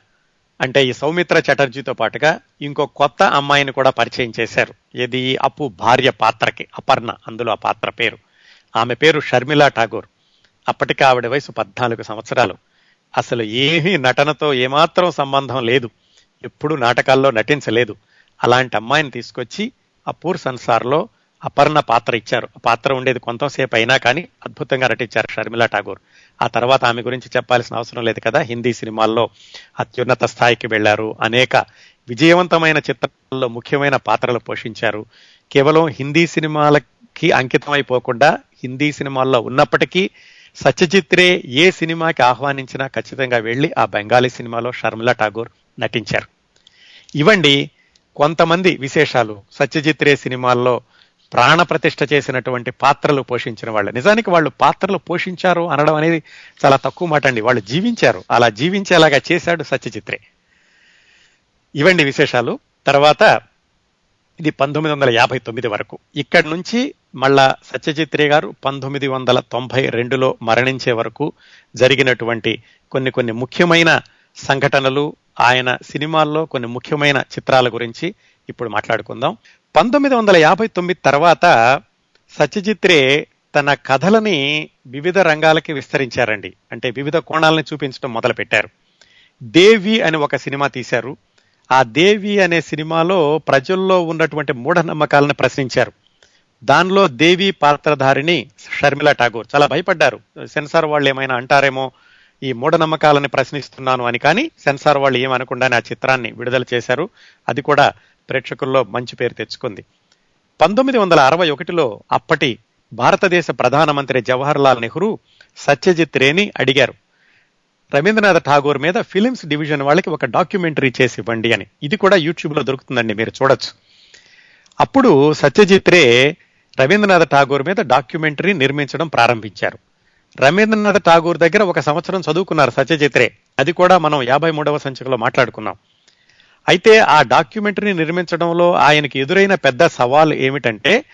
అంటే ఈ సౌమిత్ర చటర్జీతో పాటుగా ఇంకో కొత్త అమ్మాయిని కూడా పరిచయం చేశారు. ఇది అప్పు భార్య పాత్రకి అపర్ణ అందులో ఆ పాత్ర పేరు. ఆమె పేరు షర్మిలా ఠాగూర్. అప్పటికి ఆవిడ వయసు పద్నాలుగు సంవత్సరాలు. అసలు ఏమీ నటనతో ఏమాత్రం సంబంధం లేదు. ఎప్పుడు నాటకాల్లో నటించలేదు. అలాంటి అమ్మాయిని తీసుకొచ్చి అపూర్ సంసార్లో అపర్ణ పాత్ర ఇచ్చారు. ఆ పాత్ర ఉండేది కొంతసేపు అయినా కానీ అద్భుతంగా నటించారు షర్మిలా ఠాగూర్. ఆ తర్వాత ఆమె గురించి చెప్పాల్సిన అవసరం లేదు కదా? హిందీ సినిమాల్లో అత్యున్నత స్థాయికి వెళ్ళారు అనేక విజయవంతమైన చిత్రాల్లో ముఖ్యమైన పాత్రలు పోషించారు. కేవలం హిందీ సినిమాలకి అంకితం అయిపోకుండా హిందీ సినిమాల్లో ఉన్నప్పటికీ సత్యజిత్రే ఏ సినిమాకి ఆహ్వానించినా ఖచ్చితంగా వెళ్ళి ఆ బెంగాలీ సినిమాలో షర్మిలా ఠాగూర్ నటించారు. ఇవండి కొంతమంది విశేషాలు సత్యజిత్ రే సినిమాల్లో ప్రాణ ప్రతిష్ఠ చేసినటువంటి పాత్రలు పోషించిన వాళ్ళు. నిజానికి వాళ్ళు పాత్రలు పోషించారు అనడం అనేది చాలా తక్కువ మాట అండి. వాళ్ళు జీవించారు. అలా జీవించేలాగా చేశాడు సత్యచిత్రే ఇవండి విశేషాలు. తర్వాత ఇది పంతొమ్మిది వందల యాభై తొమ్మిది వరకు. ఇక్కడి నుంచి మళ్ళా సత్యజిత్రే గారు పంతొమ్మిది వందల తొంభై రెండులో మరణించే వరకు జరిగినటువంటి కొన్ని కొన్ని ముఖ్యమైన సంఘటనలు ఆయన సినిమాల్లో కొన్ని ముఖ్యమైన చిత్రాల గురించి ఇప్పుడు మాట్లాడుకుందాం. పంతొమ్మిది వందల యాభై తొమ్మిది తర్వాత సత్యజిత్ రే తన కథలని వివిధ రంగాలకి విస్తరించారండి. అంటే వివిధ కోణాలని చూపించడం మొదలుపెట్టారు. దేవి అని ఒక సినిమా తీశారు. ఆ దేవి అనే సినిమాలో ప్రజల్లో ఉన్నటువంటి మూఢనమ్మకాలను ప్రశ్నించారు. దానిలో దేవి పాత్రధారిని షర్మిల ఠాగూర్. చాలా భయపడ్డారు. సెన్సార్ వాళ్ళు ఏమైనా అంటారేమో ఈ మూఢనమ్మకాలని ప్రశ్నిస్తున్నాను అని. కానీ సెన్సార్ వాళ్ళు ఏమనకుండానే ఆ చిత్రాన్ని విడుదల చేశారు. అది కూడా ప్రేక్షకుల్లో మంచి పేరు తెచ్చుకుంది. పంతొమ్మిది వందల అరవై ఒకటిలో అప్పటి భారతదేశ ప్రధానమంత్రి జవహర్ లాల్ నెహ్రూ సత్యజిత్ రేని అడిగారు రవీంద్రనాథ్ ఠాగూర్ మీద ఫిలిమ్స్ డివిజన్ వాళ్ళకి ఒక డాక్యుమెంటరీ చేసి ఇవ్వండి అని. ఇది కూడా యూట్యూబ్లో దొరుకుతుందండి మీరు చూడొచ్చు. అప్పుడు సత్యజిత్ రే రవీంద్రనాథ్ ఠాగూర్ మీద డాక్యుమెంటరీ నిర్మించడం ప్రారంభించారు. రవీంద్రనాథ్ ఠాగూర్ దగ్గర ఒక సంవత్సరం చదువుకున్నారు సత్యజిత్ రే. అది కూడా మనం యాభై మూడవ సంచికలో మాట్లాడుకున్నాం. అయితే ఆ డాక్యుమెంటరీని నిర్మించడంలో ఆయనకి ఎదురైన పెద్ద సవాల్ ఏమిటంటే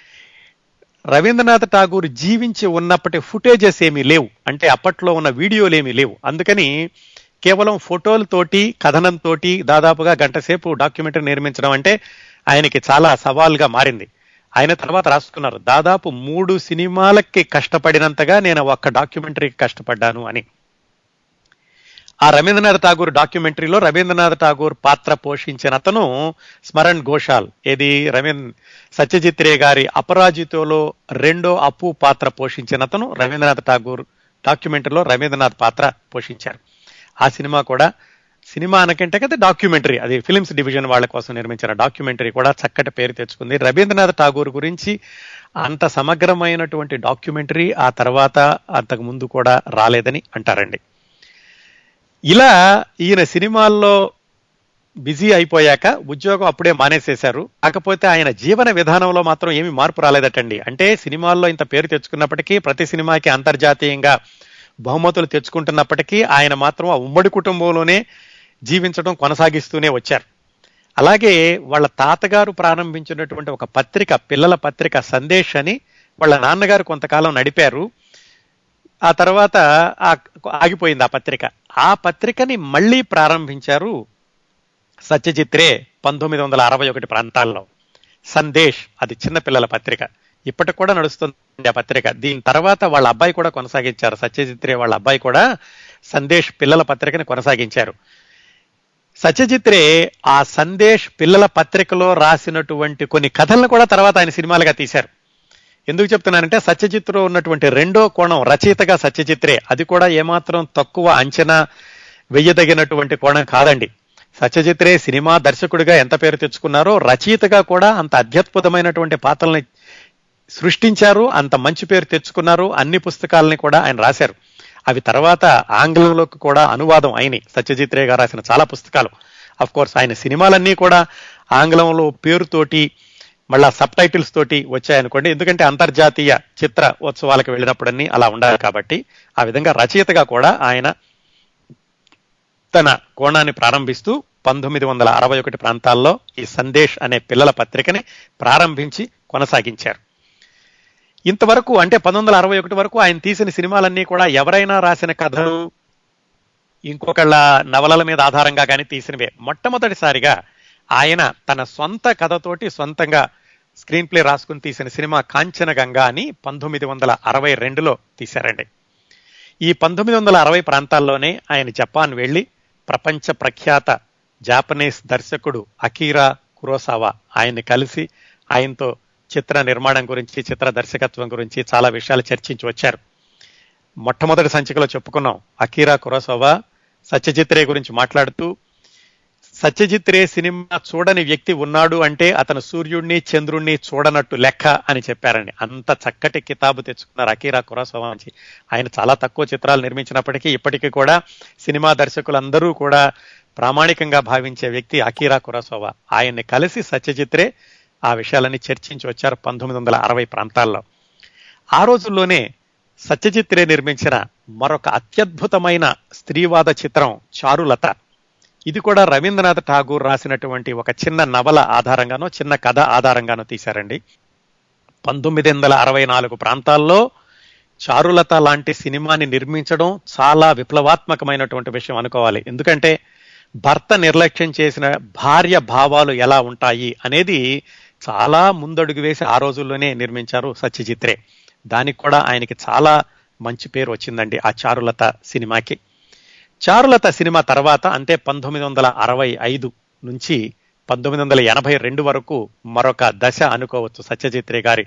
రవీంద్రనాథ్ ఠాగూర్ జీవించి ఉన్నప్పటి ఫుటేజెస్ ఏమీ లేవు. అంటే అప్పట్లో ఉన్న వీడియోలు ఏమీ లేవు. అందుకని కేవలం ఫోటోలతోటి కథనంతో దాదాపుగా గంట సేపు డాక్యుమెంటరీ నిర్మించడం అంటే ఆయనకి చాలా సవాల్గా మారింది. ఆయన తర్వాత రాసుకున్నారు దాదాపు మూడు సినిమాలకి కష్టపడినంతగా నేను ఒక్క డాక్యుమెంటరీకి కష్టపడ్డాను అని. ఆ రవీంద్రనాథ్ ఠాగూర్ డాక్యుమెంటరీలో రవీంద్రనాథ్ ఠాగూర్ పాత్ర పోషించిన అతను స్మరణ్ ఘోషాల్. ఏది? రవీంద్ర సత్యజిత్ రే గారి అపరాజితోలో రెండో అప్పు పాత్ర పోషించిన అతను రవీంద్రనాథ్ ఠాగూర్ డాక్యుమెంటరీలో రవీంద్రనాథ్ పాత్ర పోషించారు. ఆ సినిమా కూడా సినిమా అనకంటే కదా డాక్యుమెంటరీ. అది ఫిలిమ్స్ డివిజన్ వాళ్ళ కోసం నిర్మించిన డాక్యుమెంటరీ కూడా చక్కటి పేరు తెచ్చుకుంది. రవీంద్రనాథ్ ఠాగూర్ గురించి అంత సమగ్రమైనటువంటి డాక్యుమెంటరీ ఆ తర్వాత అంతకు ముందు కూడా రాలేదని అంటారండి. ఇలా ఈయన సినిమాల్లో బిజీ అయిపోయాక ఉద్యోగం అప్పుడే మానేసేశారు. కాకపోతే ఆయన జీవన విధానంలో మాత్రం ఏమి మార్పు రాలేదటండి. అంటే సినిమాల్లో ఇంత పేరు తెచ్చుకున్నప్పటికీ ప్రతి సినిమాకి అంతర్జాతీయంగా బహుమతులు తెచ్చుకుంటున్నప్పటికీ ఆయన మాత్రం ఆ ఉమ్మడి కుటుంబంలోనే జీవించడం కొనసాగిస్తూనే వచ్చారు. అలాగే వాళ్ళ తాతగారు ప్రారంభించినటువంటి ఒక పత్రిక పిల్లల పత్రిక సందేశ్ అని వాళ్ళ నాన్నగారు కొంతకాలం నడిపారు. ఆ తర్వాత ఆగిపోయింది ఆ పత్రిక. ఆ పత్రికని మళ్ళీ ప్రారంభించారు సత్యజిత్రే పంతొమ్మిది వందల అరవై ఒకటి ప్రాంతాల్లో. సందేశ్ అది చిన్నపిల్లల పత్రిక. ఇప్పటికి కూడా నడుస్తుంది ఆ పత్రిక. దీని తర్వాత వాళ్ళ అబ్బాయి కూడా కొనసాగించారు. సత్యజిత్రే వాళ్ళ అబ్బాయి కూడా సందేశ్ పిల్లల పత్రికని కొనసాగించారు. సత్యజిత్రే ఆ సందేశ్ పిల్లల పత్రికలో రాసినటువంటి కొన్ని కథలను కూడా తర్వాత ఆయన సినిమాలుగా తీశారు. ఎందుకు చెప్తున్నానంటే సత్యజిత్లో ఉన్నటువంటి రెండో కోణం రచయితగా సత్యజిత్రే అది కూడా ఏమాత్రం తక్కువ అంచనా వెయ్యదగినటువంటి కోణం కాదండి. సత్యజిత్రే సినిమా దర్శకుడిగా ఎంత పేరు తెచ్చుకున్నారో రచయితగా కూడా అంత అత్యద్భుతమైనటువంటి పాత్రల్ని సృష్టించారు అంత మంచి పేరు తెచ్చుకున్నారు అన్ని పుస్తకాలని కూడా ఆయన రాశారు. అవి తర్వాత ఆంగ్లంలోకి కూడా అనువాదం అయినాయి. సత్యజిత్ రే గారు రాసిన చాలా పుస్తకాలు. అఫ్ కోర్స్ ఆయన సినిమాలన్నీ కూడా ఆంగ్లంలో పేరుతోటి మళ్ళా సబ్ టైటిల్స్ తోటి వచ్చాయనుకోండి. ఎందుకంటే అంతర్జాతీయ చిత్ర ఉత్సవాలకు వెళ్ళినప్పుడన్నీ అలా ఉండాలి కాబట్టి ఆ విధంగా రచయితగా కూడా ఆయన తన కోణాన్ని ప్రారంభిస్తూ పంతొమ్మిది వందల అరవై ఒకటి ప్రాంతాల్లో ఈ సందేశ్ అనే పిల్లల పత్రికని ప్రారంభించి కొనసాగించారు. ఇంతవరకు అంటే పంతొమ్మిది వందల అరవై ఒకటి వరకు ఆయన తీసిన సినిమాలన్నీ కూడా ఎవరైనా రాసిన కథలు ఇంకొకళ్ళ నవలల మీద ఆధారంగా కానీ తీసినవే. మొట్టమొదటిసారిగా ఆయన తన సొంత కథతోటి సొంతంగా స్క్రీన్ ప్లే రాసుకుని తీసిన సినిమా కాంచన గంగా అని పంతొమ్మిది వందల అరవై రెండులో తీశారండి. ఈ పంతొమ్మిది వందల అరవై ప్రాంతాల్లోనే ఆయన జపాన్ వెళ్ళి ప్రపంచ ప్రఖ్యాత జాపనీస్ దర్శకుడు అకీరా కురోసావా ఆయన్ని కలిసి ఆయనతో చిత్ర నిర్మాణం గురించి చిత్ర దర్శకత్వం గురించి చాలా విషయాలు చర్చించి వచ్చారు. మొట్టమొదటి సంచికలో చెప్పుకున్నాం అకీరా కురోసావా సత్యజిత్రే గురించి మాట్లాడుతూ సత్యజిత్ రే సినిమా చూడని వ్యక్తి ఉన్నాడు అంటే అతను సూర్యుడిని చంద్రుణ్ణి చూడనట్టు లెక్క అని చెప్పారండి. అంత చక్కటి కితాబు తెచ్చుకున్నారు అకీరా కురాసోవా ఆయన చాలా తక్కువ చిత్రాలు నిర్మించినప్పటికీ ఇప్పటికీ కూడా సినిమా దర్శకులందరూ కూడా ప్రామాణికంగా భావించే వ్యక్తి అకీరా కురాసోవా ఆయన్ని కలిసి సత్యజిత్రే ఆ విషయాలన్నీ చర్చించి వచ్చారు పంతొమ్మిది వందల అరవై ప్రాంతాల్లో. ఆ రోజుల్లోనే సత్యజిత్రే నిర్మించిన మరొక అత్యద్భుతమైన స్త్రీవాద చిత్రం చారులత. ఇది కూడా రవీంద్రనాథ్ ఠాగూర్ రాసినటువంటి ఒక చిన్న నవల ఆధారంగానో చిన్న కథ ఆధారంగానో తీశారండి. పంతొమ్మిది వందల అరవై నాలుగు ప్రాంతాల్లో చారులత లాంటి సినిమాని నిర్మించడం చాలా విప్లవాత్మకమైనటువంటి విషయం అనుకోవాలి. ఎందుకంటే భర్త నిర్లక్ష్యం చేసిన భార్య భావాలు ఎలా ఉంటాయి అనేది చాలా ముందడుగు వేసి ఆ రోజుల్లోనే నిర్మించారు సత్యజిత్రే. దానికి కూడా ఆయనకి చాలా మంచి పేరు వచ్చిందండి ఆ చారులత సినిమాకి. చారులత సినిమా తర్వాత అంటే పంతొమ్మిది వందల అరవై ఐదు నుంచి పంతొమ్మిది వందల ఎనభై రెండు వరకు మరొక దశ అనుకోవచ్చు సత్యజిత్రే గారి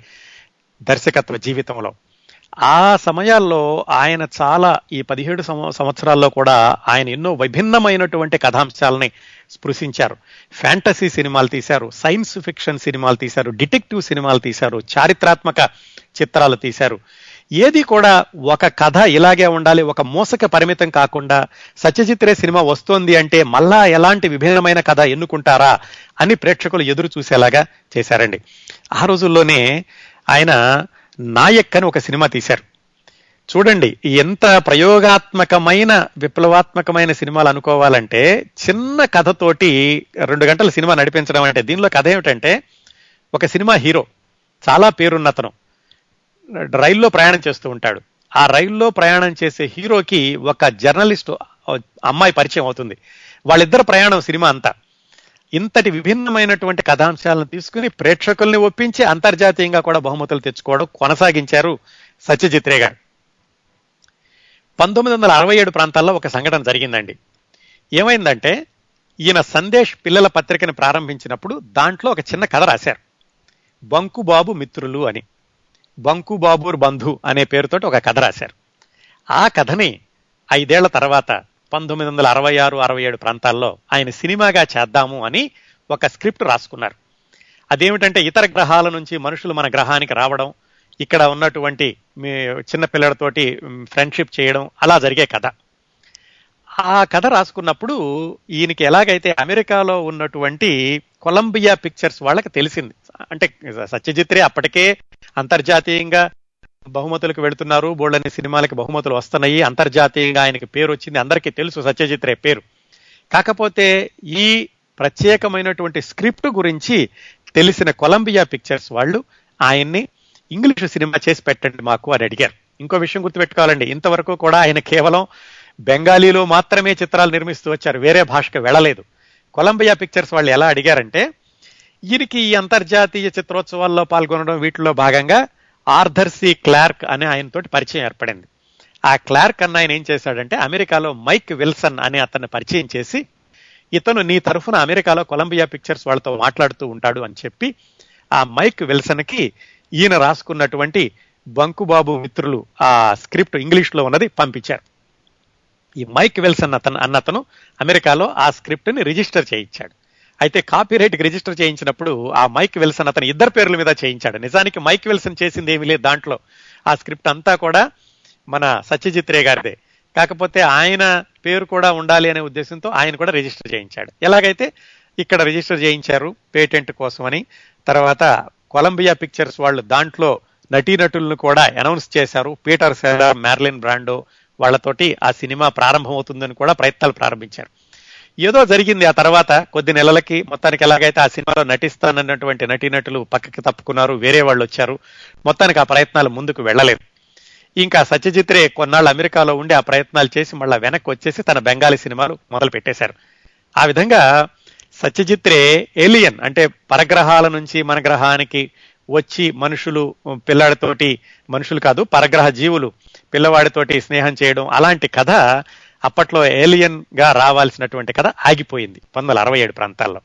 దర్శకత్వ జీవితంలో. ఆ సమయాల్లో ఆయన చాలా ఈ పదిహేడు సంవత్సరాల్లో కూడా ఆయన ఎన్నో విభిన్నమైనటువంటి కథాంశాలని స్పృశించారు. ఫ్యాంటసీ సినిమాలు తీశారు సైన్స్ ఫిక్షన్ సినిమాలు తీశారు డిటెక్టివ్ సినిమాలు తీశారు చారిత్రాత్మక చిత్రాలు తీశారు. ఏది కూడా ఒక కథ ఇలాగే ఉండాలి ఒక మూసక పరిమితం కాకుండా సత్యజిత్రే సినిమా వస్తోంది అంటే మళ్ళా ఎలాంటి విభిన్నమైన కథ ఎన్నుకుంటారా అని ప్రేక్షకులు ఎదురు చూసేలాగా చేశారండి. ఆ రోజుల్లోనే ఆయన నాయక్ అని ఒక సినిమా తీశారు. చూడండి ఎంత ప్రయోగాత్మకమైన విప్లవాత్మకమైన సినిమాలు అనుకోవాలంటే చిన్న కథతోటి రెండు గంటల సినిమా నడిపించడం అంటే దీనిలో కథ ఏమిటంటే ఒక సినిమా హీరో చాలా పేరున్నతను. రైల్లో ప్రయాణం చేస్తూ ఉంటాడు. ఆ రైల్లో ప్రయాణం చేసే హీరోకి ఒక జర్నలిస్ట్ అమ్మాయి పరిచయం అవుతుంది. వాళ్ళిద్దరు ప్రయాణం సినిమా అంతా. ఇంతటి విభిన్నమైనటువంటి కథాంశాలను తీసుకుని ప్రేక్షకుల్ని ఒప్పించి అంతర్జాతీయంగా కూడా బహుమతులు తెచ్చుకోవడం కొనసాగించారు సత్యజిత్రే గారు. పంతొమ్మిది వందల అరవై ఏడు ప్రాంతాల్లో ఒక సంఘటన జరిగిందండి. ఏమైందంటే ఈయన సందేశ్ పిల్లల పత్రికని ప్రారంభించినప్పుడు దాంట్లో ఒక చిన్న కథ రాశారు. బంకుబాబు మిత్రులు అని. బంకుబాబూర్ బంధు అనే పేరుతోటి ఒక కథ రాశారు. ఆ కథని ఐదేళ్ళ తర్వాత పంతొమ్మిది వందల అరవై ఆరు అరవై ఏడు ప్రాంతాల్లో ఆయన సినిమాగా చేద్దాము అని ఒక స్క్రిప్ట్ రాసుకున్నారు. అదేమిటంటే ఇతర గ్రహాల నుంచి మనుషులు మన గ్రహానికి రావడం ఇక్కడ ఉన్నటువంటి మీ చిన్నపిల్లలతోటి ఫ్రెండ్షిప్ చేయడం అలా జరిగే కథ. ఆ కథ రాసుకున్నప్పుడు ఈయనకి ఎలాగైతే అమెరికాలో ఉన్నటువంటి కొలంబియా పిక్చర్స్ వాళ్ళకి తెలిసింది. అంటే సత్యజిత్రే అప్పటికే అంతర్జాతీయంగా బహుమతులకు వెళుతున్నారు. బోళ్ళని సినిమాలకి బహుమతులు వస్తున్నాయి. అంతర్జాతీయంగా ఆయనకి పేరు వచ్చింది. అందరికీ తెలుసు సత్యజిత్రే పేరు. కాకపోతే ఈ ప్రత్యేకమైనటువంటి స్క్రిప్ట్ గురించి తెలిసిన కొలంబియా పిక్చర్స్ వాళ్ళు ఆయన్ని ఇంగ్లీషు సినిమా చేసి పెట్టండి మాకు అని అడిగారు. ఇంకో విషయం గుర్తుపెట్టుకోవాలండి. ఇంతవరకు కూడా ఆయన కేవలం బెంగాలీలో మాత్రమే చిత్రాలు నిర్మిస్తూ వచ్చారు. వేరే భాషకు వెళ్ళలేదు. కొలంబియా పిక్చర్స్ వాళ్ళు ఎలా అడిగారంటే ఈయనకి ఈ అంతర్జాతీయ చిత్రోత్సవాల్లో పాల్గొనడం వీటిలో భాగంగా ఆర్థర్ సి క్లార్క్ అనే ఆయనతోటి పరిచయం ఏర్పడింది. ఆ క్లార్క్ అన్న ఆయన ఏం చేశాడంటే అమెరికాలో మైక్ విల్సన్ అనే అతన్ని పరిచయం చేసి ఇతను నీ తరఫున అమెరికాలో కొలంబియా పిక్చర్స్ వాళ్ళతో మాట్లాడుతూ ఉంటాడు అని చెప్పి ఆ మైక్ విల్సన్కి ఈయన రాసుకున్నటువంటి బంకుబాబు మిత్రులు ఆ స్క్రిప్ట్ ఇంగ్లీష్లో ఉన్నది పంపించారు. ఈ మైక్ విల్సన్ అతను అన్నతను అమెరికాలో ఆ స్క్రిప్ట్ని రిజిస్టర్ చేయించాడు. అయితే కాపీరైట్ రిజిస్టర్ చేయించినప్పుడు ఆ మైక్ విల్సన్ అతను ఇద్దరు పేర్ల మీద చేయించాడు. నిజానికి మైక్ విల్సన్ చేసింది ఏమీ లేదు దాంట్లో. ఆ స్క్రిప్ట్ అంతా కూడా మన సత్యజిత్ రే గారిదే. కాకపోతే ఆయన పేరు కూడా ఉండాలి అనే ఉద్దేశంతో ఆయన కూడా రిజిస్టర్ చేయించాడు. ఎలాగైతే ఇక్కడ రిజిస్టర్ చేయించారు పేటెంట్ కోసమని తర్వాత కొలంబియా పిక్చర్స్ వాళ్ళు దాంట్లో నటీనటులను కూడా అనౌన్స్ చేశారు. పీటర్ సెలర్ మ్యార్లిన్ బ్రాండో వాళ్ళతోటి ఆ సినిమా ప్రారంభమవుతుందని కూడా ప్రయత్నాలు ప్రారంభించారు. ఏదో జరిగింది ఆ తర్వాత కొద్ది నెలలకి మొత్తానికి ఎలాగైతే ఆ సినిమాలో నటిస్తానన్నటువంటి నటీనటులు పక్కకి తప్పుకున్నారు వేరే వాళ్ళు వచ్చారు. మొత్తానికి ఆ ప్రయత్నాలు ముందుకు వెళ్ళలేదు. ఇంకా సత్యజిత్ రే కొన్నాళ్ళు అమెరికాలో ఉండి ఆ ప్రయత్నాలు చేసి మళ్ళా వెనక్కి వచ్చేసి తన బెంగాలీ సినిమాలు మొదలు పెట్టేశారు ఆ విధంగా సత్యజిత్ రే ఏలియన్ అంటే పరగ్రహాల నుంచి మన గ్రహానికి వచ్చి మనుషులు పిల్లాడితోటి మనుషులు కాదు పరగ్రహ జీవులు పిల్లవాడితోటి స్నేహం చేయడం అలాంటి కథ అప్పట్లో ఏలియన్గా రావాల్సినటువంటి కథ ఆగిపోయింది పంతొమ్మిది వందల అరవై ఏడు ప్రాంతాల్లో.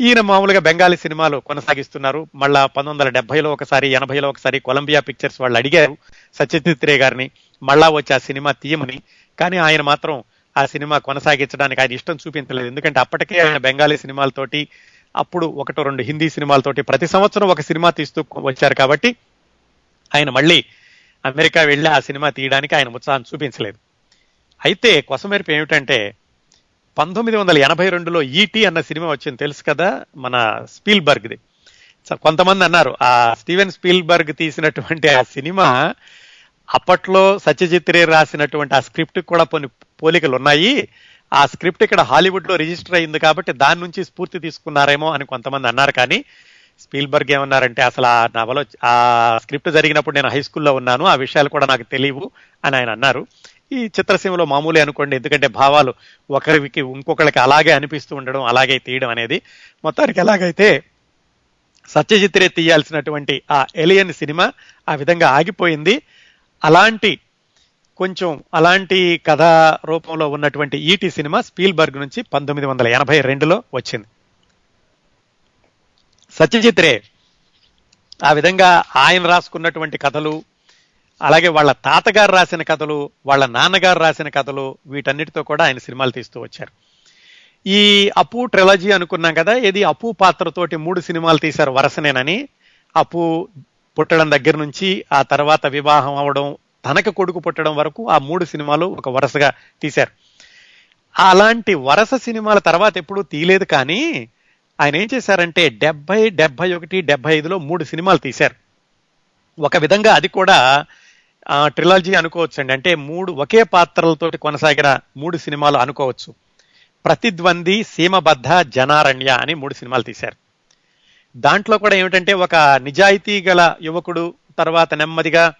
ఈయన మామూలుగా బెంగాలీ సినిమాలు కొనసాగిస్తున్నారు. మళ్ళా పంతొమ్మిది వందల డెబ్బైలో ఒకసారి ఎనభైలో ఒకసారి కొలంబియా పిక్చర్స్ వాళ్ళు అడిగారు సత్యజిత్ రే గారిని. మళ్ళా వచ్చి ఆ సినిమా తీయమని. కానీ ఆయన మాత్రం ఆ సినిమా కొనసాగించడానికి ఆయన ఇష్టం చూపించలేదు. ఎందుకంటే అప్పటికే ఆయన బెంగాలీ సినిమాలతోటి అప్పుడు ఒకటో రెండు హిందీ సినిమాలతోటి ప్రతి సంవత్సరం ఒక సినిమా తీస్తూ వచ్చారు కాబట్టి ఆయన మళ్ళీ అమెరికా వెళ్ళి ఆ సినిమా తీయడానికి ఆయన ఉత్సాహం చూపించలేదు. అయితే కొసమెరుపు ఏమిటంటే పంతొమ్మిది వందల ఎనభై రెండులో ఈటీ అన్న సినిమా వచ్చింది. తెలుసు కదా? మన స్పీల్బర్గ్ది. కొంతమంది అన్నారు ఆ స్టీవెన్ స్పీల్బర్గ్ తీసినటువంటి ఆ సినిమా అప్పట్లో సత్యజిత్ రే రాసినటువంటి ఆ స్క్రిప్ట్ కూడా కొన్ని పోలికలు ఉన్నాయి ఆ స్క్రిప్ట్ ఇక్కడ హాలీవుడ్లో రిజిస్టర్ అయింది కాబట్టి దాని నుంచి స్ఫూర్తి తీసుకున్నారేమో అని కొంతమంది అన్నారు. కానీ స్పీల్బర్గ్ ఏమన్నారంటే అసలు ఆ నవలో ఆ స్క్రిప్ట్ జరిగినప్పుడు నేను హై స్కూల్లో ఉన్నాను ఆ విషయాలు కూడా నాకు తెలియవు అని ఆయన అన్నారు. ఈ చిత్రసీమలో మామూలే అనుకోండి. ఎందుకంటే భావాలు ఒకరికి ఇంకొకరికి అలాగే అనిపిస్తూ ఉండడం అలాగే తీయడం అనేది మొత్తానికి ఎలాగైతే సత్యజిత్ రే తీయాల్సినటువంటి ఆ ఎలియన్ సినిమా ఆ విధంగా ఆగిపోయింది. అలాంటి కొంచెం అలాంటి కథా రూపంలో ఉన్నటువంటి ఈటీ సినిమా స్పీల్బర్గ్ నుంచి పంతొమ్మిది వందల ఎనభై రెండులో వచ్చింది. సత్యజిత్ రే ఆ విధంగా ఆయన రాసుకున్నటువంటి కథలు అలాగే వాళ్ళ తాతగారు రాసిన కథలు వాళ్ళ నాన్నగారు రాసిన కథలు వీటన్నిటితో కూడా ఆయన సినిమాలు తీస్తూ వచ్చారు. ఈ అపు ట్రెలజీ అనుకున్నాం కదా ఇది అపు పాత్రతోటి మూడు సినిమాలు తీశారు వరసనేనని. అపు పుట్టడం దగ్గర నుంచి ఆ తర్వాత వివాహం అవడం తనకు కొడుకు పుట్టడం వరకు ఆ మూడు సినిమాలు ఒక వరుసగా తీశారు. అలాంటి వరస సినిమాల తర్వాత ఎప్పుడూ తీయలేదు కానీ ఆయన ఏం చేశారంటే డెబ్బై డెబ్బై ఒకటి డెబ్బై ఐదులో మూడు సినిమాలు తీశారు. ఒక విధంగా అది కూడా ట్రిలాజీ అనుకోవచ్చు అండి అంటే మూడు ఒకే పాత్రలతోటి కొనసాగిన మూడు సినిమాలు అనుకోవచ్చు. ప్రతిద్వంది సీమబద్ధ జనారణ్య అని మూడు సినిమాలు తీశారు. దాంట్లో కూడా ఏమిటంటే ఒక నిజాయితీ గల యువకుడు తర్వాత నెమ్మదిగా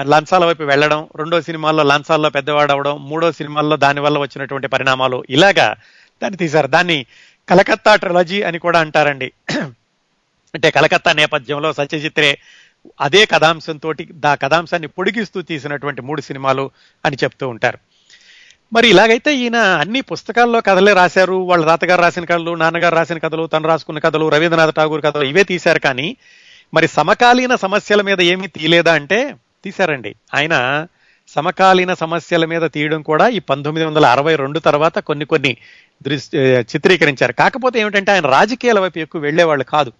లంచాల వైపు వెళ్ళడం రెండో సినిమాల్లో లంచాల్లో పెద్దవాడు అవడం మూడో సినిమాల్లో దానివల్ల వచ్చినటువంటి పరిణామాలు ఇలాగా దాన్ని తీశారు. దాన్ని కలకత్తా ట్రిలజీ అని కూడా అంటారండి. అంటే కలకత్తా నేపథ్యంలో సత్యజిత్రే అదే కథాంశంతో దా కథాంశాన్ని పొడిగిస్తూ తీసినటువంటి మూడు సినిమాలు అని చెప్తూ ఉంటారు. మరి ఇలాగైతే ఈయన అన్ని పుస్తకాల్లో కథలే రాశారు. వాళ్ళ తాతగారు రాసిన కథలు నాన్నగారు రాసిన కథలు తను రాసుకున్న కథలు రవీంద్రనాథ్ ఠాగూర్ కథలు ఇవే తీశారు కానీ మరి సమకాలీన సమస్యల మీద ఏమీ తీయలేదా అంటే తీశారండి. ఆయన సమకాలీన సమస్యల మీద తీయడం కూడా ఈ పంతొమ్మిది వందల అరవై రెండు తర్వాత కొన్ని కొన్ని దృశ్య చిత్రీకరించారు. కాకపోతే ఏమిటంటే ఆయన రాజకీయాల వైపు ఎక్కువ వెళ్ళేవాళ్ళు కాదు.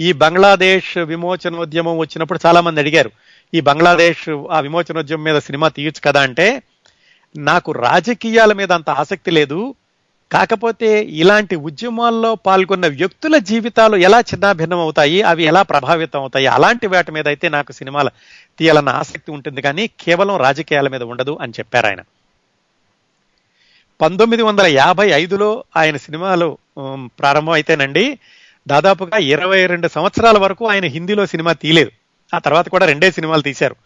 ఈ బంగ్లాదేశ్ విమోచనోద్యమం వచ్చినప్పుడు చాలా మంది అడిగారు ఈ బంగ్లాదేశ్ ఆ విమోచనోద్యమం మీద సినిమా తీయొచ్చు కదా అంటే నాకు రాజకీయాల మీద అంత ఆసక్తి లేదు కాకపోతే ఇలాంటి ఉద్యమాల్లో పాల్గొన్న వ్యక్తుల జీవితాలు ఎలా చిన్నాభిన్నం అవుతాయి అవి ఎలా ప్రభావితం అవుతాయి అలాంటి వాటి మీద అయితే నాకు సినిమాలు తీయాలన్న ఆసక్తి ఉంటుంది కానీ కేవలం రాజకీయాల మీద ఉండదు అని చెప్పారు ఆయన. పంతొమ్మిది వందల యాభై ఐదులో ఆయన సినిమాలు ప్రారంభం అయితేనండి దాదాపుగా ఇరవై రెండు సంవత్సరాల వరకు ఆయన హిందీలో సినిమా తీయలేదు. ఆ తర్వాత కూడా రెండే సినిమాలు తీశారు.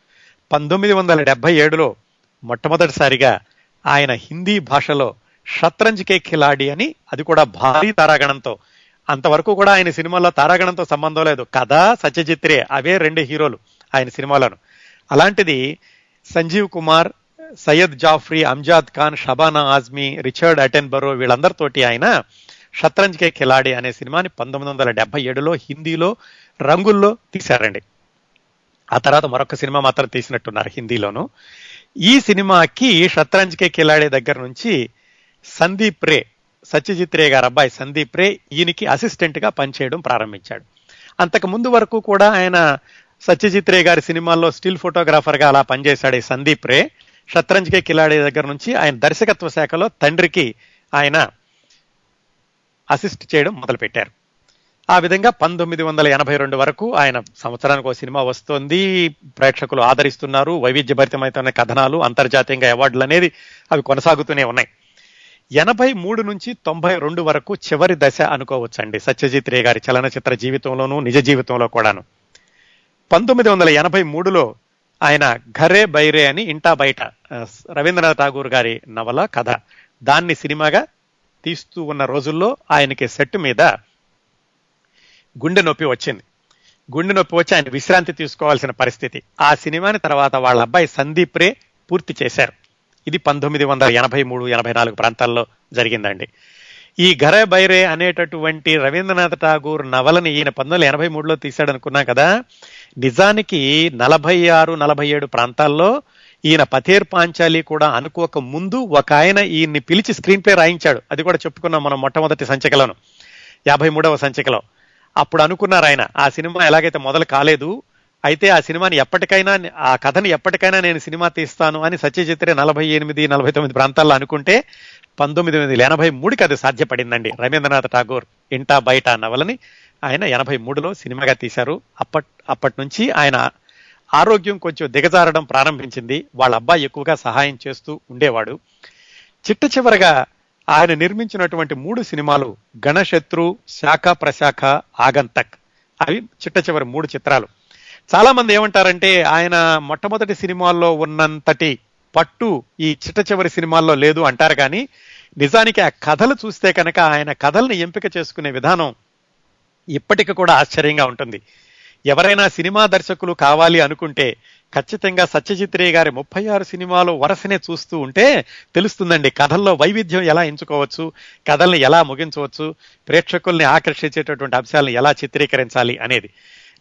పంతొమ్మిది వందల డెబ్బై ఏడులో మొట్టమొదటిసారిగా ఆయన హిందీ భాషలో షత్రంజ్ కే ఖిలాడి అని అది కూడా భారీ తారాగణంతో. అంతవరకు కూడా ఆయన సినిమాల్లో తారాగణంతో సంబంధం లేదు. కథ సత్యజిత్రే అవే రెండు హీరోలు ఆయన సినిమాలను. అలాంటిది సంజీవ్ కుమార్ సయ్యద్ జాఫ్రీ అంజాద్ ఖాన్ షబానా ఆజ్మీ రిచర్డ్ అటెన్బరో వీళ్ళందరితోటి ఆయన షత్రంజ్ కే ఖిలాడి అనే సినిమాని పంతొమ్మిది వందల డెబ్బై ఏడులో హిందీలో రంగుల్లో తీశారండి. ఆ తర్వాత మరొక సినిమా మాత్రం తీసినట్టున్నారు హిందీలోను. ఈ సినిమాకి షత్రంజ్ కే ఖిలాడి దగ్గర నుంచి సందీప్ రే సత్యజిత్ రే గారు అబ్బాయి సందీప్ రే ఈయనకి అసిస్టెంట్గా పనిచేయడం ప్రారంభించాడు. అంతకు ముందు వరకు కూడా ఆయన సత్యజిత్ రే గారి సినిమాల్లో స్టిల్ ఫోటోగ్రాఫర్గా అలా పనిచేశాడు ఈ సందీప్ రే. షత్రంజ్ కే కిలాడి దగ్గర నుంచి ఆయన దర్శకత్వ శాఖలో తండ్రికి ఆయన అసిస్ట్ చేయడం మొదలుపెట్టారు. ఆ విధంగా పంతొమ్మిది వందల ఎనభై రెండు వరకు ఆయన సంవత్సరానికి ఒక సినిమా వస్తోంది. ప్రేక్షకులు ఆదరిస్తున్నారు. వైవిధ్యభరితమైన కథనాలు అంతర్జాతీయంగా అవార్డులు అనేది అవి కొనసాగుతూనే ఉన్నాయి. ఎనభై మూడు నుంచి తొంభై రెండు వరకు చివరి దశ అనుకోవచ్చండి సత్యజిత్ రే గారి చలనచిత్ర జీవితంలోనూ నిజ జీవితంలో కూడాను. పంతొమ్మిది వందల ఎనభై మూడులో ఆయన ఘరే బైరే అని ఇంటా బయట రవీంద్రనాథ్ ఠాగూర్ గారి నవల కథ. దాన్ని సినిమాగా తీస్తూ ఉన్న రోజుల్లో ఆయనకి సెట్ మీద గుండె నొప్పి వచ్చింది. గుండె నొప్పి వచ్చి ఆయన విశ్రాంతి తీసుకోవాల్సిన పరిస్థితి. ఆ సినిమాని తర్వాత వాళ్ళ అబ్బాయి సందీప్ రే పూర్తి చేశారు. ఇది పంతొమ్మిది వందల ఎనభై మూడు ఎనభై నాలుగు ప్రాంతాల్లో జరిగిందండి. ఈ ఘర బైరే అనేటటువంటి రవీంద్రనాథ్ ఠాగూర్ నవలని ఈయన పంతొమ్మిది వందల ఎనభై మూడులో తీశాడనుకున్నాం కదా. నిజానికి నలభై ఆరు నలభై ఏడు ప్రాంతాల్లో ఈయన పథేర్ పాంచాలి కూడా అనుకోక ముందు ఒక ఆయన ఈయన్ని పిలిచి స్క్రీన్ ప్లే రాయించాడు. అది కూడా చెప్పుకున్నాం మనం మొట్టమొదటి సంచికలను. యాభై మూడవ సంచికలో. అప్పుడు అనుకున్నారు ఆయన ఆ సినిమా ఎలాగైతే మొదలు కాలేదు అయితే ఆ సినిమాని ఎప్పటికైనా ఆ కథని ఎప్పటికైనా నేను సినిమా తీస్తాను అని సత్యజిత్రే నలభై ఎనిమిది నలభై తొమ్మిది ప్రాంతాల్లో అనుకుంటే పంతొమ్మిది వందల ఎనభై మూడుకి అది సాధ్యపడిందండి. రవీంద్రనాథ్ ఠాగూర్ ఇంటా బయట నవలని ఆయన ఎనభై మూడులో సినిమాగా తీశారు. అప్పట్ అప్పటి నుంచి ఆయన ఆరోగ్యం కొంచెం దిగజారడం ప్రారంభించింది. వాళ్ళ అబ్బాయి ఎక్కువగా సహాయం చేస్తూ ఉండేవాడు. చిట్ట చివరగా ఆయన నిర్మించినటువంటి మూడు సినిమాలు గణశత్రు శాఖ ప్రశాఖ ఆగంతక్. అవి చిట్ట చివరి మూడు చిత్రాలు. చాలా మంది ఏమంటారంటే ఆయన మొట్టమొదటి సినిమాల్లో ఉన్నంతటి పట్టు ఈ చిట్ట చివరి సినిమాల్లో లేదు అంటారు కానీ నిజానికి ఆ కథలు చూస్తే కనుక ఆయన కథల్ని ఎంపిక చేసుకునే విధానం ఇప్పటికి కూడా ఆశ్చర్యంగా ఉంటుంది. ఎవరైనా సినిమా దర్శకులు కావాలి అనుకుంటే ఖచ్చితంగా సత్యజిత్ రే గారి ముప్పై ఆరు సినిమాలు వరుసనే చూస్తూ ఉంటే తెలుస్తుందండి కథల్లో వైవిధ్యం ఎలా ఎంచుకోవచ్చు కథల్ని ఎలా ముగించవచ్చు ప్రేక్షకుల్ని ఆకర్షించేటటువంటి అంశాలను ఎలా చిత్రీకరించాలి అనేది.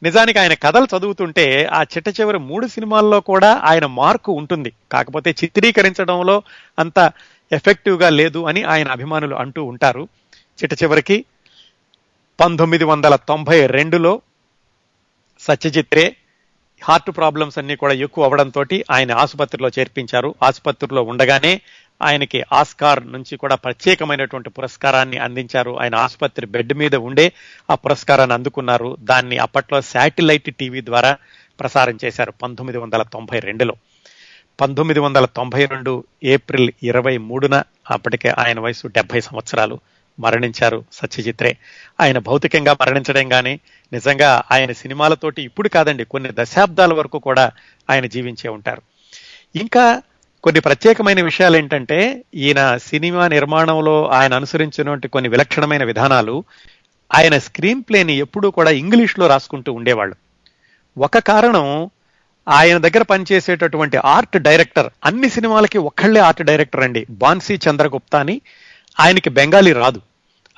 నిజానికి ఆయన కథలు చదువుతుంటే ఆ చిట్ట చివరి మూడు సినిమాల్లో కూడా ఆయన మార్కు ఉంటుంది. కాకపోతే చిత్రీకరించడంలో అంత ఎఫెక్టివ్గా లేదు అని ఆయన అభిమానులు అంటూ ఉంటారు. చిట్ట చివరికి పంతొమ్మిది వందల తొంభై రెండులో సత్యజిత్ రే హార్ట్ ప్రాబ్లమ్స్ అన్ని కూడా ఎక్కువ అవడంతో ఆయన ఆసుపత్రిలో చేర్పించారు. ఆసుపత్రిలో ఉండగానే ఆయనకి ఆస్కార్ నుంచి కూడా ప్రత్యేకమైనటువంటి పురస్కారాన్ని అందించారు. ఆయన ఆసుపత్రి బెడ్ మీద ఉండే ఆ పురస్కారాన్ని అందుకున్నారు. దాన్ని అప్పట్లో శాటిలైట్ టీవీ ద్వారా ప్రసారం చేశారు పంతొమ్మిది వందల తొంభై రెండులో. పంతొమ్మిది వందల తొంభై రెండు ఏప్రిల్ ఇరవై మూడున అప్పటికే ఆయన వయసు డెబ్బై సంవత్సరాలు. మరణించారు సత్యజిత్రే. ఆయన భౌతికంగా మరణించడం కానీ నిజంగా ఆయన సినిమాలతోటి ఇప్పుడు కాదండి కొన్ని దశాబ్దాల వరకు కూడా ఆయన జీవించే ఉంటారు. ఇంకా కొన్ని ప్రత్యేకమైన విషయాలు ఏంటంటే ఈయన సినిమా నిర్మాణంలో ఆయన అనుసరించినటువంటి కొన్ని విలక్షణమైన విధానాలు ఆయన స్క్రీన్ ప్లేని ఎప్పుడూ కూడా ఇంగ్లీష్లో రాసుకుంటూ ఉండేవాళ్ళు. ఒక కారణం ఆయన దగ్గర పనిచేసేటటువంటి ఆర్ట్ డైరెక్టర్ అన్ని సినిమాలకి ఒక్కళ్ళే ఆర్ట్ డైరెక్టర్ అండి. బాన్సీ చంద్రగుప్తా అని ఆయనకి బెంగాలీ రాదు.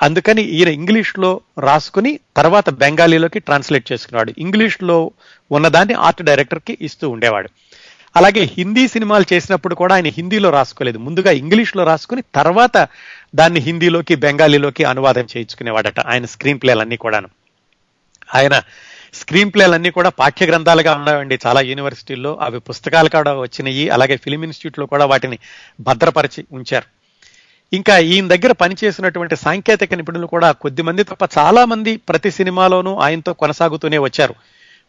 అందుకని ఈయన ఇంగ్లీష్లో రాసుకుని తర్వాత బెంగాలీలోకి ట్రాన్స్లేట్ చేసుకున్నాడు ఇంగ్లీష్లో ఉన్నదాన్ని ఆర్ట్ డైరెక్టర్కి ఇస్తూ ఉండేవాడు. అలాగే హిందీ సినిమాలు చేసినప్పుడు కూడా ఆయన హిందీలో రాసుకోలేదు. ముందుగా ఇంగ్లీష్లో రాసుకుని తర్వాత దాన్ని హిందీలోకి బెంగాలీలోకి అనువాదం చేయించుకునేవాడట ఆయన స్క్రీన్ ప్లేలన్నీ కూడాను. ఆయన స్క్రీన్ ప్లేలన్నీ కూడా పాఠ్య గ్రంథాలుగా ఉన్నాయండి చాలా యూనివర్సిటీల్లో అవి పుస్తకాలు కూడా వచ్చినాయి. అలాగే ఫిలిం ఇన్స్టిట్యూట్లో కూడా వాటిని భద్రపరిచి ఉంచారు. ఇంకా ఈయన దగ్గర పనిచేసినటువంటి సాంకేతిక నిపుణులు కూడా కొద్ది మంది తప్ప చాలా మంది ప్రతి సినిమాలోనూ ఆయనతో కొనసాగుతూనే వచ్చారు.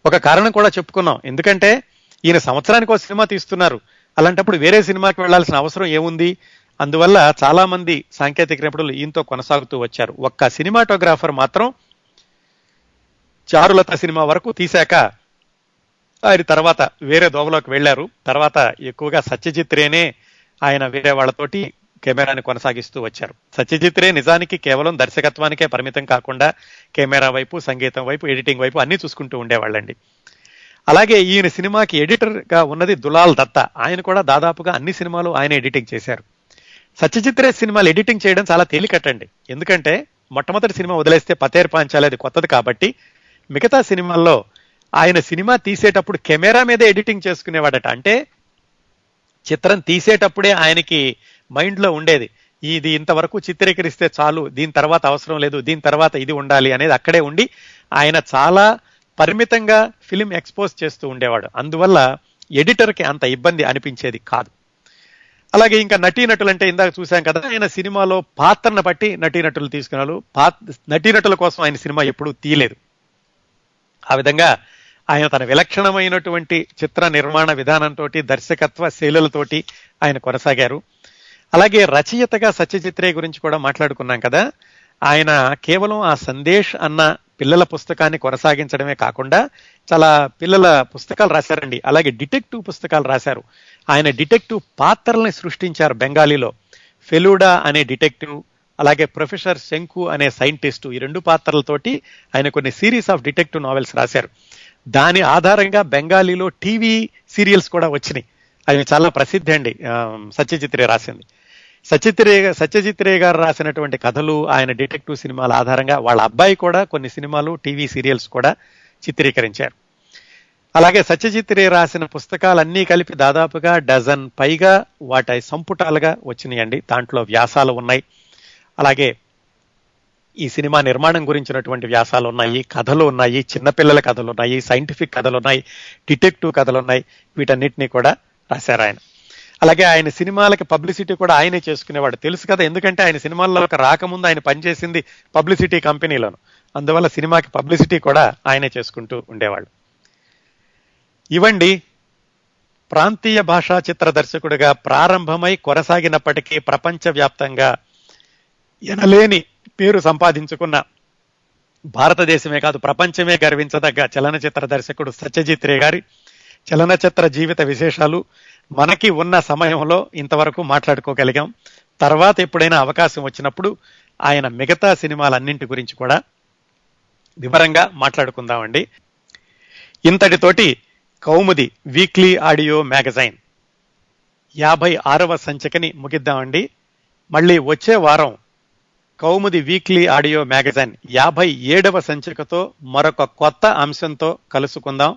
ఒక కారణం కూడా చెప్పుకున్నాం. ఎందుకంటే ఈయన సంవత్సరానికి ఒక సినిమా తీస్తున్నారు. అలాంటప్పుడు వేరే సినిమాకి వెళ్ళాల్సిన అవసరం ఏముంది? అందువల్ల చాలా మంది సాంకేతిక నిపుణులు ఈయనతో కొనసాగుతూ వచ్చారు. ఒక్క సినిమాటోగ్రాఫర్ మాత్రం చారులత సినిమా వరకు తీశాక ఆయన తర్వాత వేరే దోవలోకి వెళ్ళారు తర్వాత ఎక్కువగా సత్యజిత్ రేనే ఆయన వేరే వాళ్ళతోటి కెమెరాని కొనసాగిస్తూ వచ్చారు. సత్యజిత్ రే నిజానికి కేవలం దర్శకత్వానికే పరిమితం కాకుండా కెమెరా వైపు సంగీతం వైపు ఎడిటింగ్ వైపు అన్ని చూసుకుంటూ ఉండేవాళ్ళండి. అలాగే ఈయన సినిమాకి ఎడిటర్గా ఉన్నది దులాల్ దత్త. ఆయన కూడా దాదాపుగా అన్ని సినిమాలు ఆయన ఎడిటింగ్ చేశారు. సత్యజిత్ రే సినిమాలు ఎడిటింగ్ చేయడం చాలా తేలికట్టండి. ఎందుకంటే మొట్టమొదటి సినిమా వదిలేస్తే పతేర్ పాంచాలి అది కొత్తది కాబట్టి మిగతా సినిమాల్లో ఆయన సినిమా తీసేటప్పుడు కెమెరా మీద ఎడిటింగ్ చేసుకునేవాడట. అంటే చిత్రం తీసేటప్పుడే ఆయనకి మైండ్లో ఉండేది. ఇది ఇంతవరకు చిత్రీకరిస్తే చాలు దీని తర్వాత అవసరం లేదు దీని తర్వాత ఇది ఉండాలి అనేది అక్కడే ఉండి ఆయన చాలా పరిమితంగా ఫిలిం ఎక్స్పోజ్ చేస్తూ ఉండేవాడు. అందువల్ల ఎడిటర్కి అంత ఇబ్బంది అనిపించేది కాదు. అలాగే ఇంకా నటీనటులు అంటే ఇందాక చూసాం కదా ఆయన సినిమాలో పాత్రను బట్టి నటీనటులు తీసుకున్నారు. నటీనటుల కోసం ఆయన సినిమా ఎప్పుడూ తీయలేదు. ఆ విధంగా ఆయన తన విలక్షణమైనటువంటి చిత్ర నిర్మాణ విధానంతో దర్శకత్వ శైలులతోటి ఆయన కొనసాగారు. అలాగే రచయితగా సత్యజిత్రే గురించి కూడా మాట్లాడుకున్నాం కదా. ఆయన కేవలం ఆ సందేశ్ అన్న పిల్లల పుస్తకాన్ని కొనసాగించడమే కాకుండా చాలా పిల్లల పుస్తకాలు రాశారండి. అలాగే డిటెక్టివ్ పుస్తకాలు రాశారు. ఆయన డిటెక్టివ్ పాత్రల్ని సృష్టించారు బెంగాలీలో. ఫెలూడా అనే డిటెక్టివ్ అలాగే ప్రొఫెసర్ శంకు అనే సైంటిస్టు ఈ రెండు పాత్రలతోటి ఆయన కొన్ని సిరీస్ ఆఫ్ డిటెక్టివ్ నావెల్స్ రాశారు. దాని ఆధారంగా బెంగాలీలో టీవీ సీరియల్స్ కూడా వచ్చినాయి. అవి చాలా ప్రసిద్ధి అండి. ఆ, సత్యజిత్ రే రాసింది. సత్యజిత్ రే సత్యజిత్ రే గారు రాసినటువంటి కథలు ఆయన డిటెక్టివ్ సినిమాల ఆధారంగా వాళ్ళ అబ్బాయి కూడా కొన్ని సినిమాలు టీవీ సీరియల్స్ కూడా చిత్రీకరించారు. అలాగే సత్యజిత్ రే రాసిన పుస్తకాలన్నీ కలిపి దాదాపుగా డజన్ పైగా వాటి సంపుటాలుగా వచ్చినాయండి. దాంట్లో వ్యాసాలు ఉన్నాయి. అలాగే ఈ సినిమా నిర్మాణం గురించినటువంటి వ్యాసాలు ఉన్నాయి కథలు ఉన్నాయి చిన్నపిల్లల కథలు ఉన్నాయి సైంటిఫిక్ కథలు ఉన్నాయి డిటెక్టివ్ కథలు ఉన్నాయి. వీటన్నిటినీ కూడా రాశారు ఆయన. అలాగే ఆయన సినిమాలకి పబ్లిసిటీ కూడా ఆయనే చేసుకునేవాడు. తెలుసు కదా ఎందుకంటే ఆయన సినిమాల్లోకి రాకముందు ఆయన పనిచేసింది పబ్లిసిటీ కంపెనీలోను. అందువల్ల సినిమాకి పబ్లిసిటీ కూడా ఆయనే చేసుకుంటూ ఉండేవాళ్ళు ఇవండి ప్రాంతీయ భాషా చిత్ర దర్శకుడిగా ప్రారంభమై కొనసాగినప్పటికీ ప్రపంచవ్యాప్తంగా ఎనలేని పేరు సంపాదించుకున్న భారతదేశమే కాదు ప్రపంచమే గర్వించదగ్గ చలనచిత్ర దర్శకుడు సత్యజిత్ రే గారి చలనచిత్ర జీవిత విశేషాలు మనకి ఉన్న సమయంలో ఇంతవరకు మాట్లాడుకోగలిగాం. తర్వాత ఎప్పుడైనా అవకాశం వచ్చినప్పుడు ఆయన మిగతా సినిమాలన్నింటి గురించి కూడా వివరంగా మాట్లాడుకుందామండి. ఇంతటితోటి కౌముది వీక్లీ ఆడియో మ్యాగజైన్ యాభై ఆరవ సంచికని ముగిద్దామండి. మళ్ళీ వచ్చే వారం కౌముది వీక్లీ ఆడియో మ్యాగజైన్ యాభై ఏడవ సంచికతో మరొక కొత్త అంశంతో కలుసుకుందాం.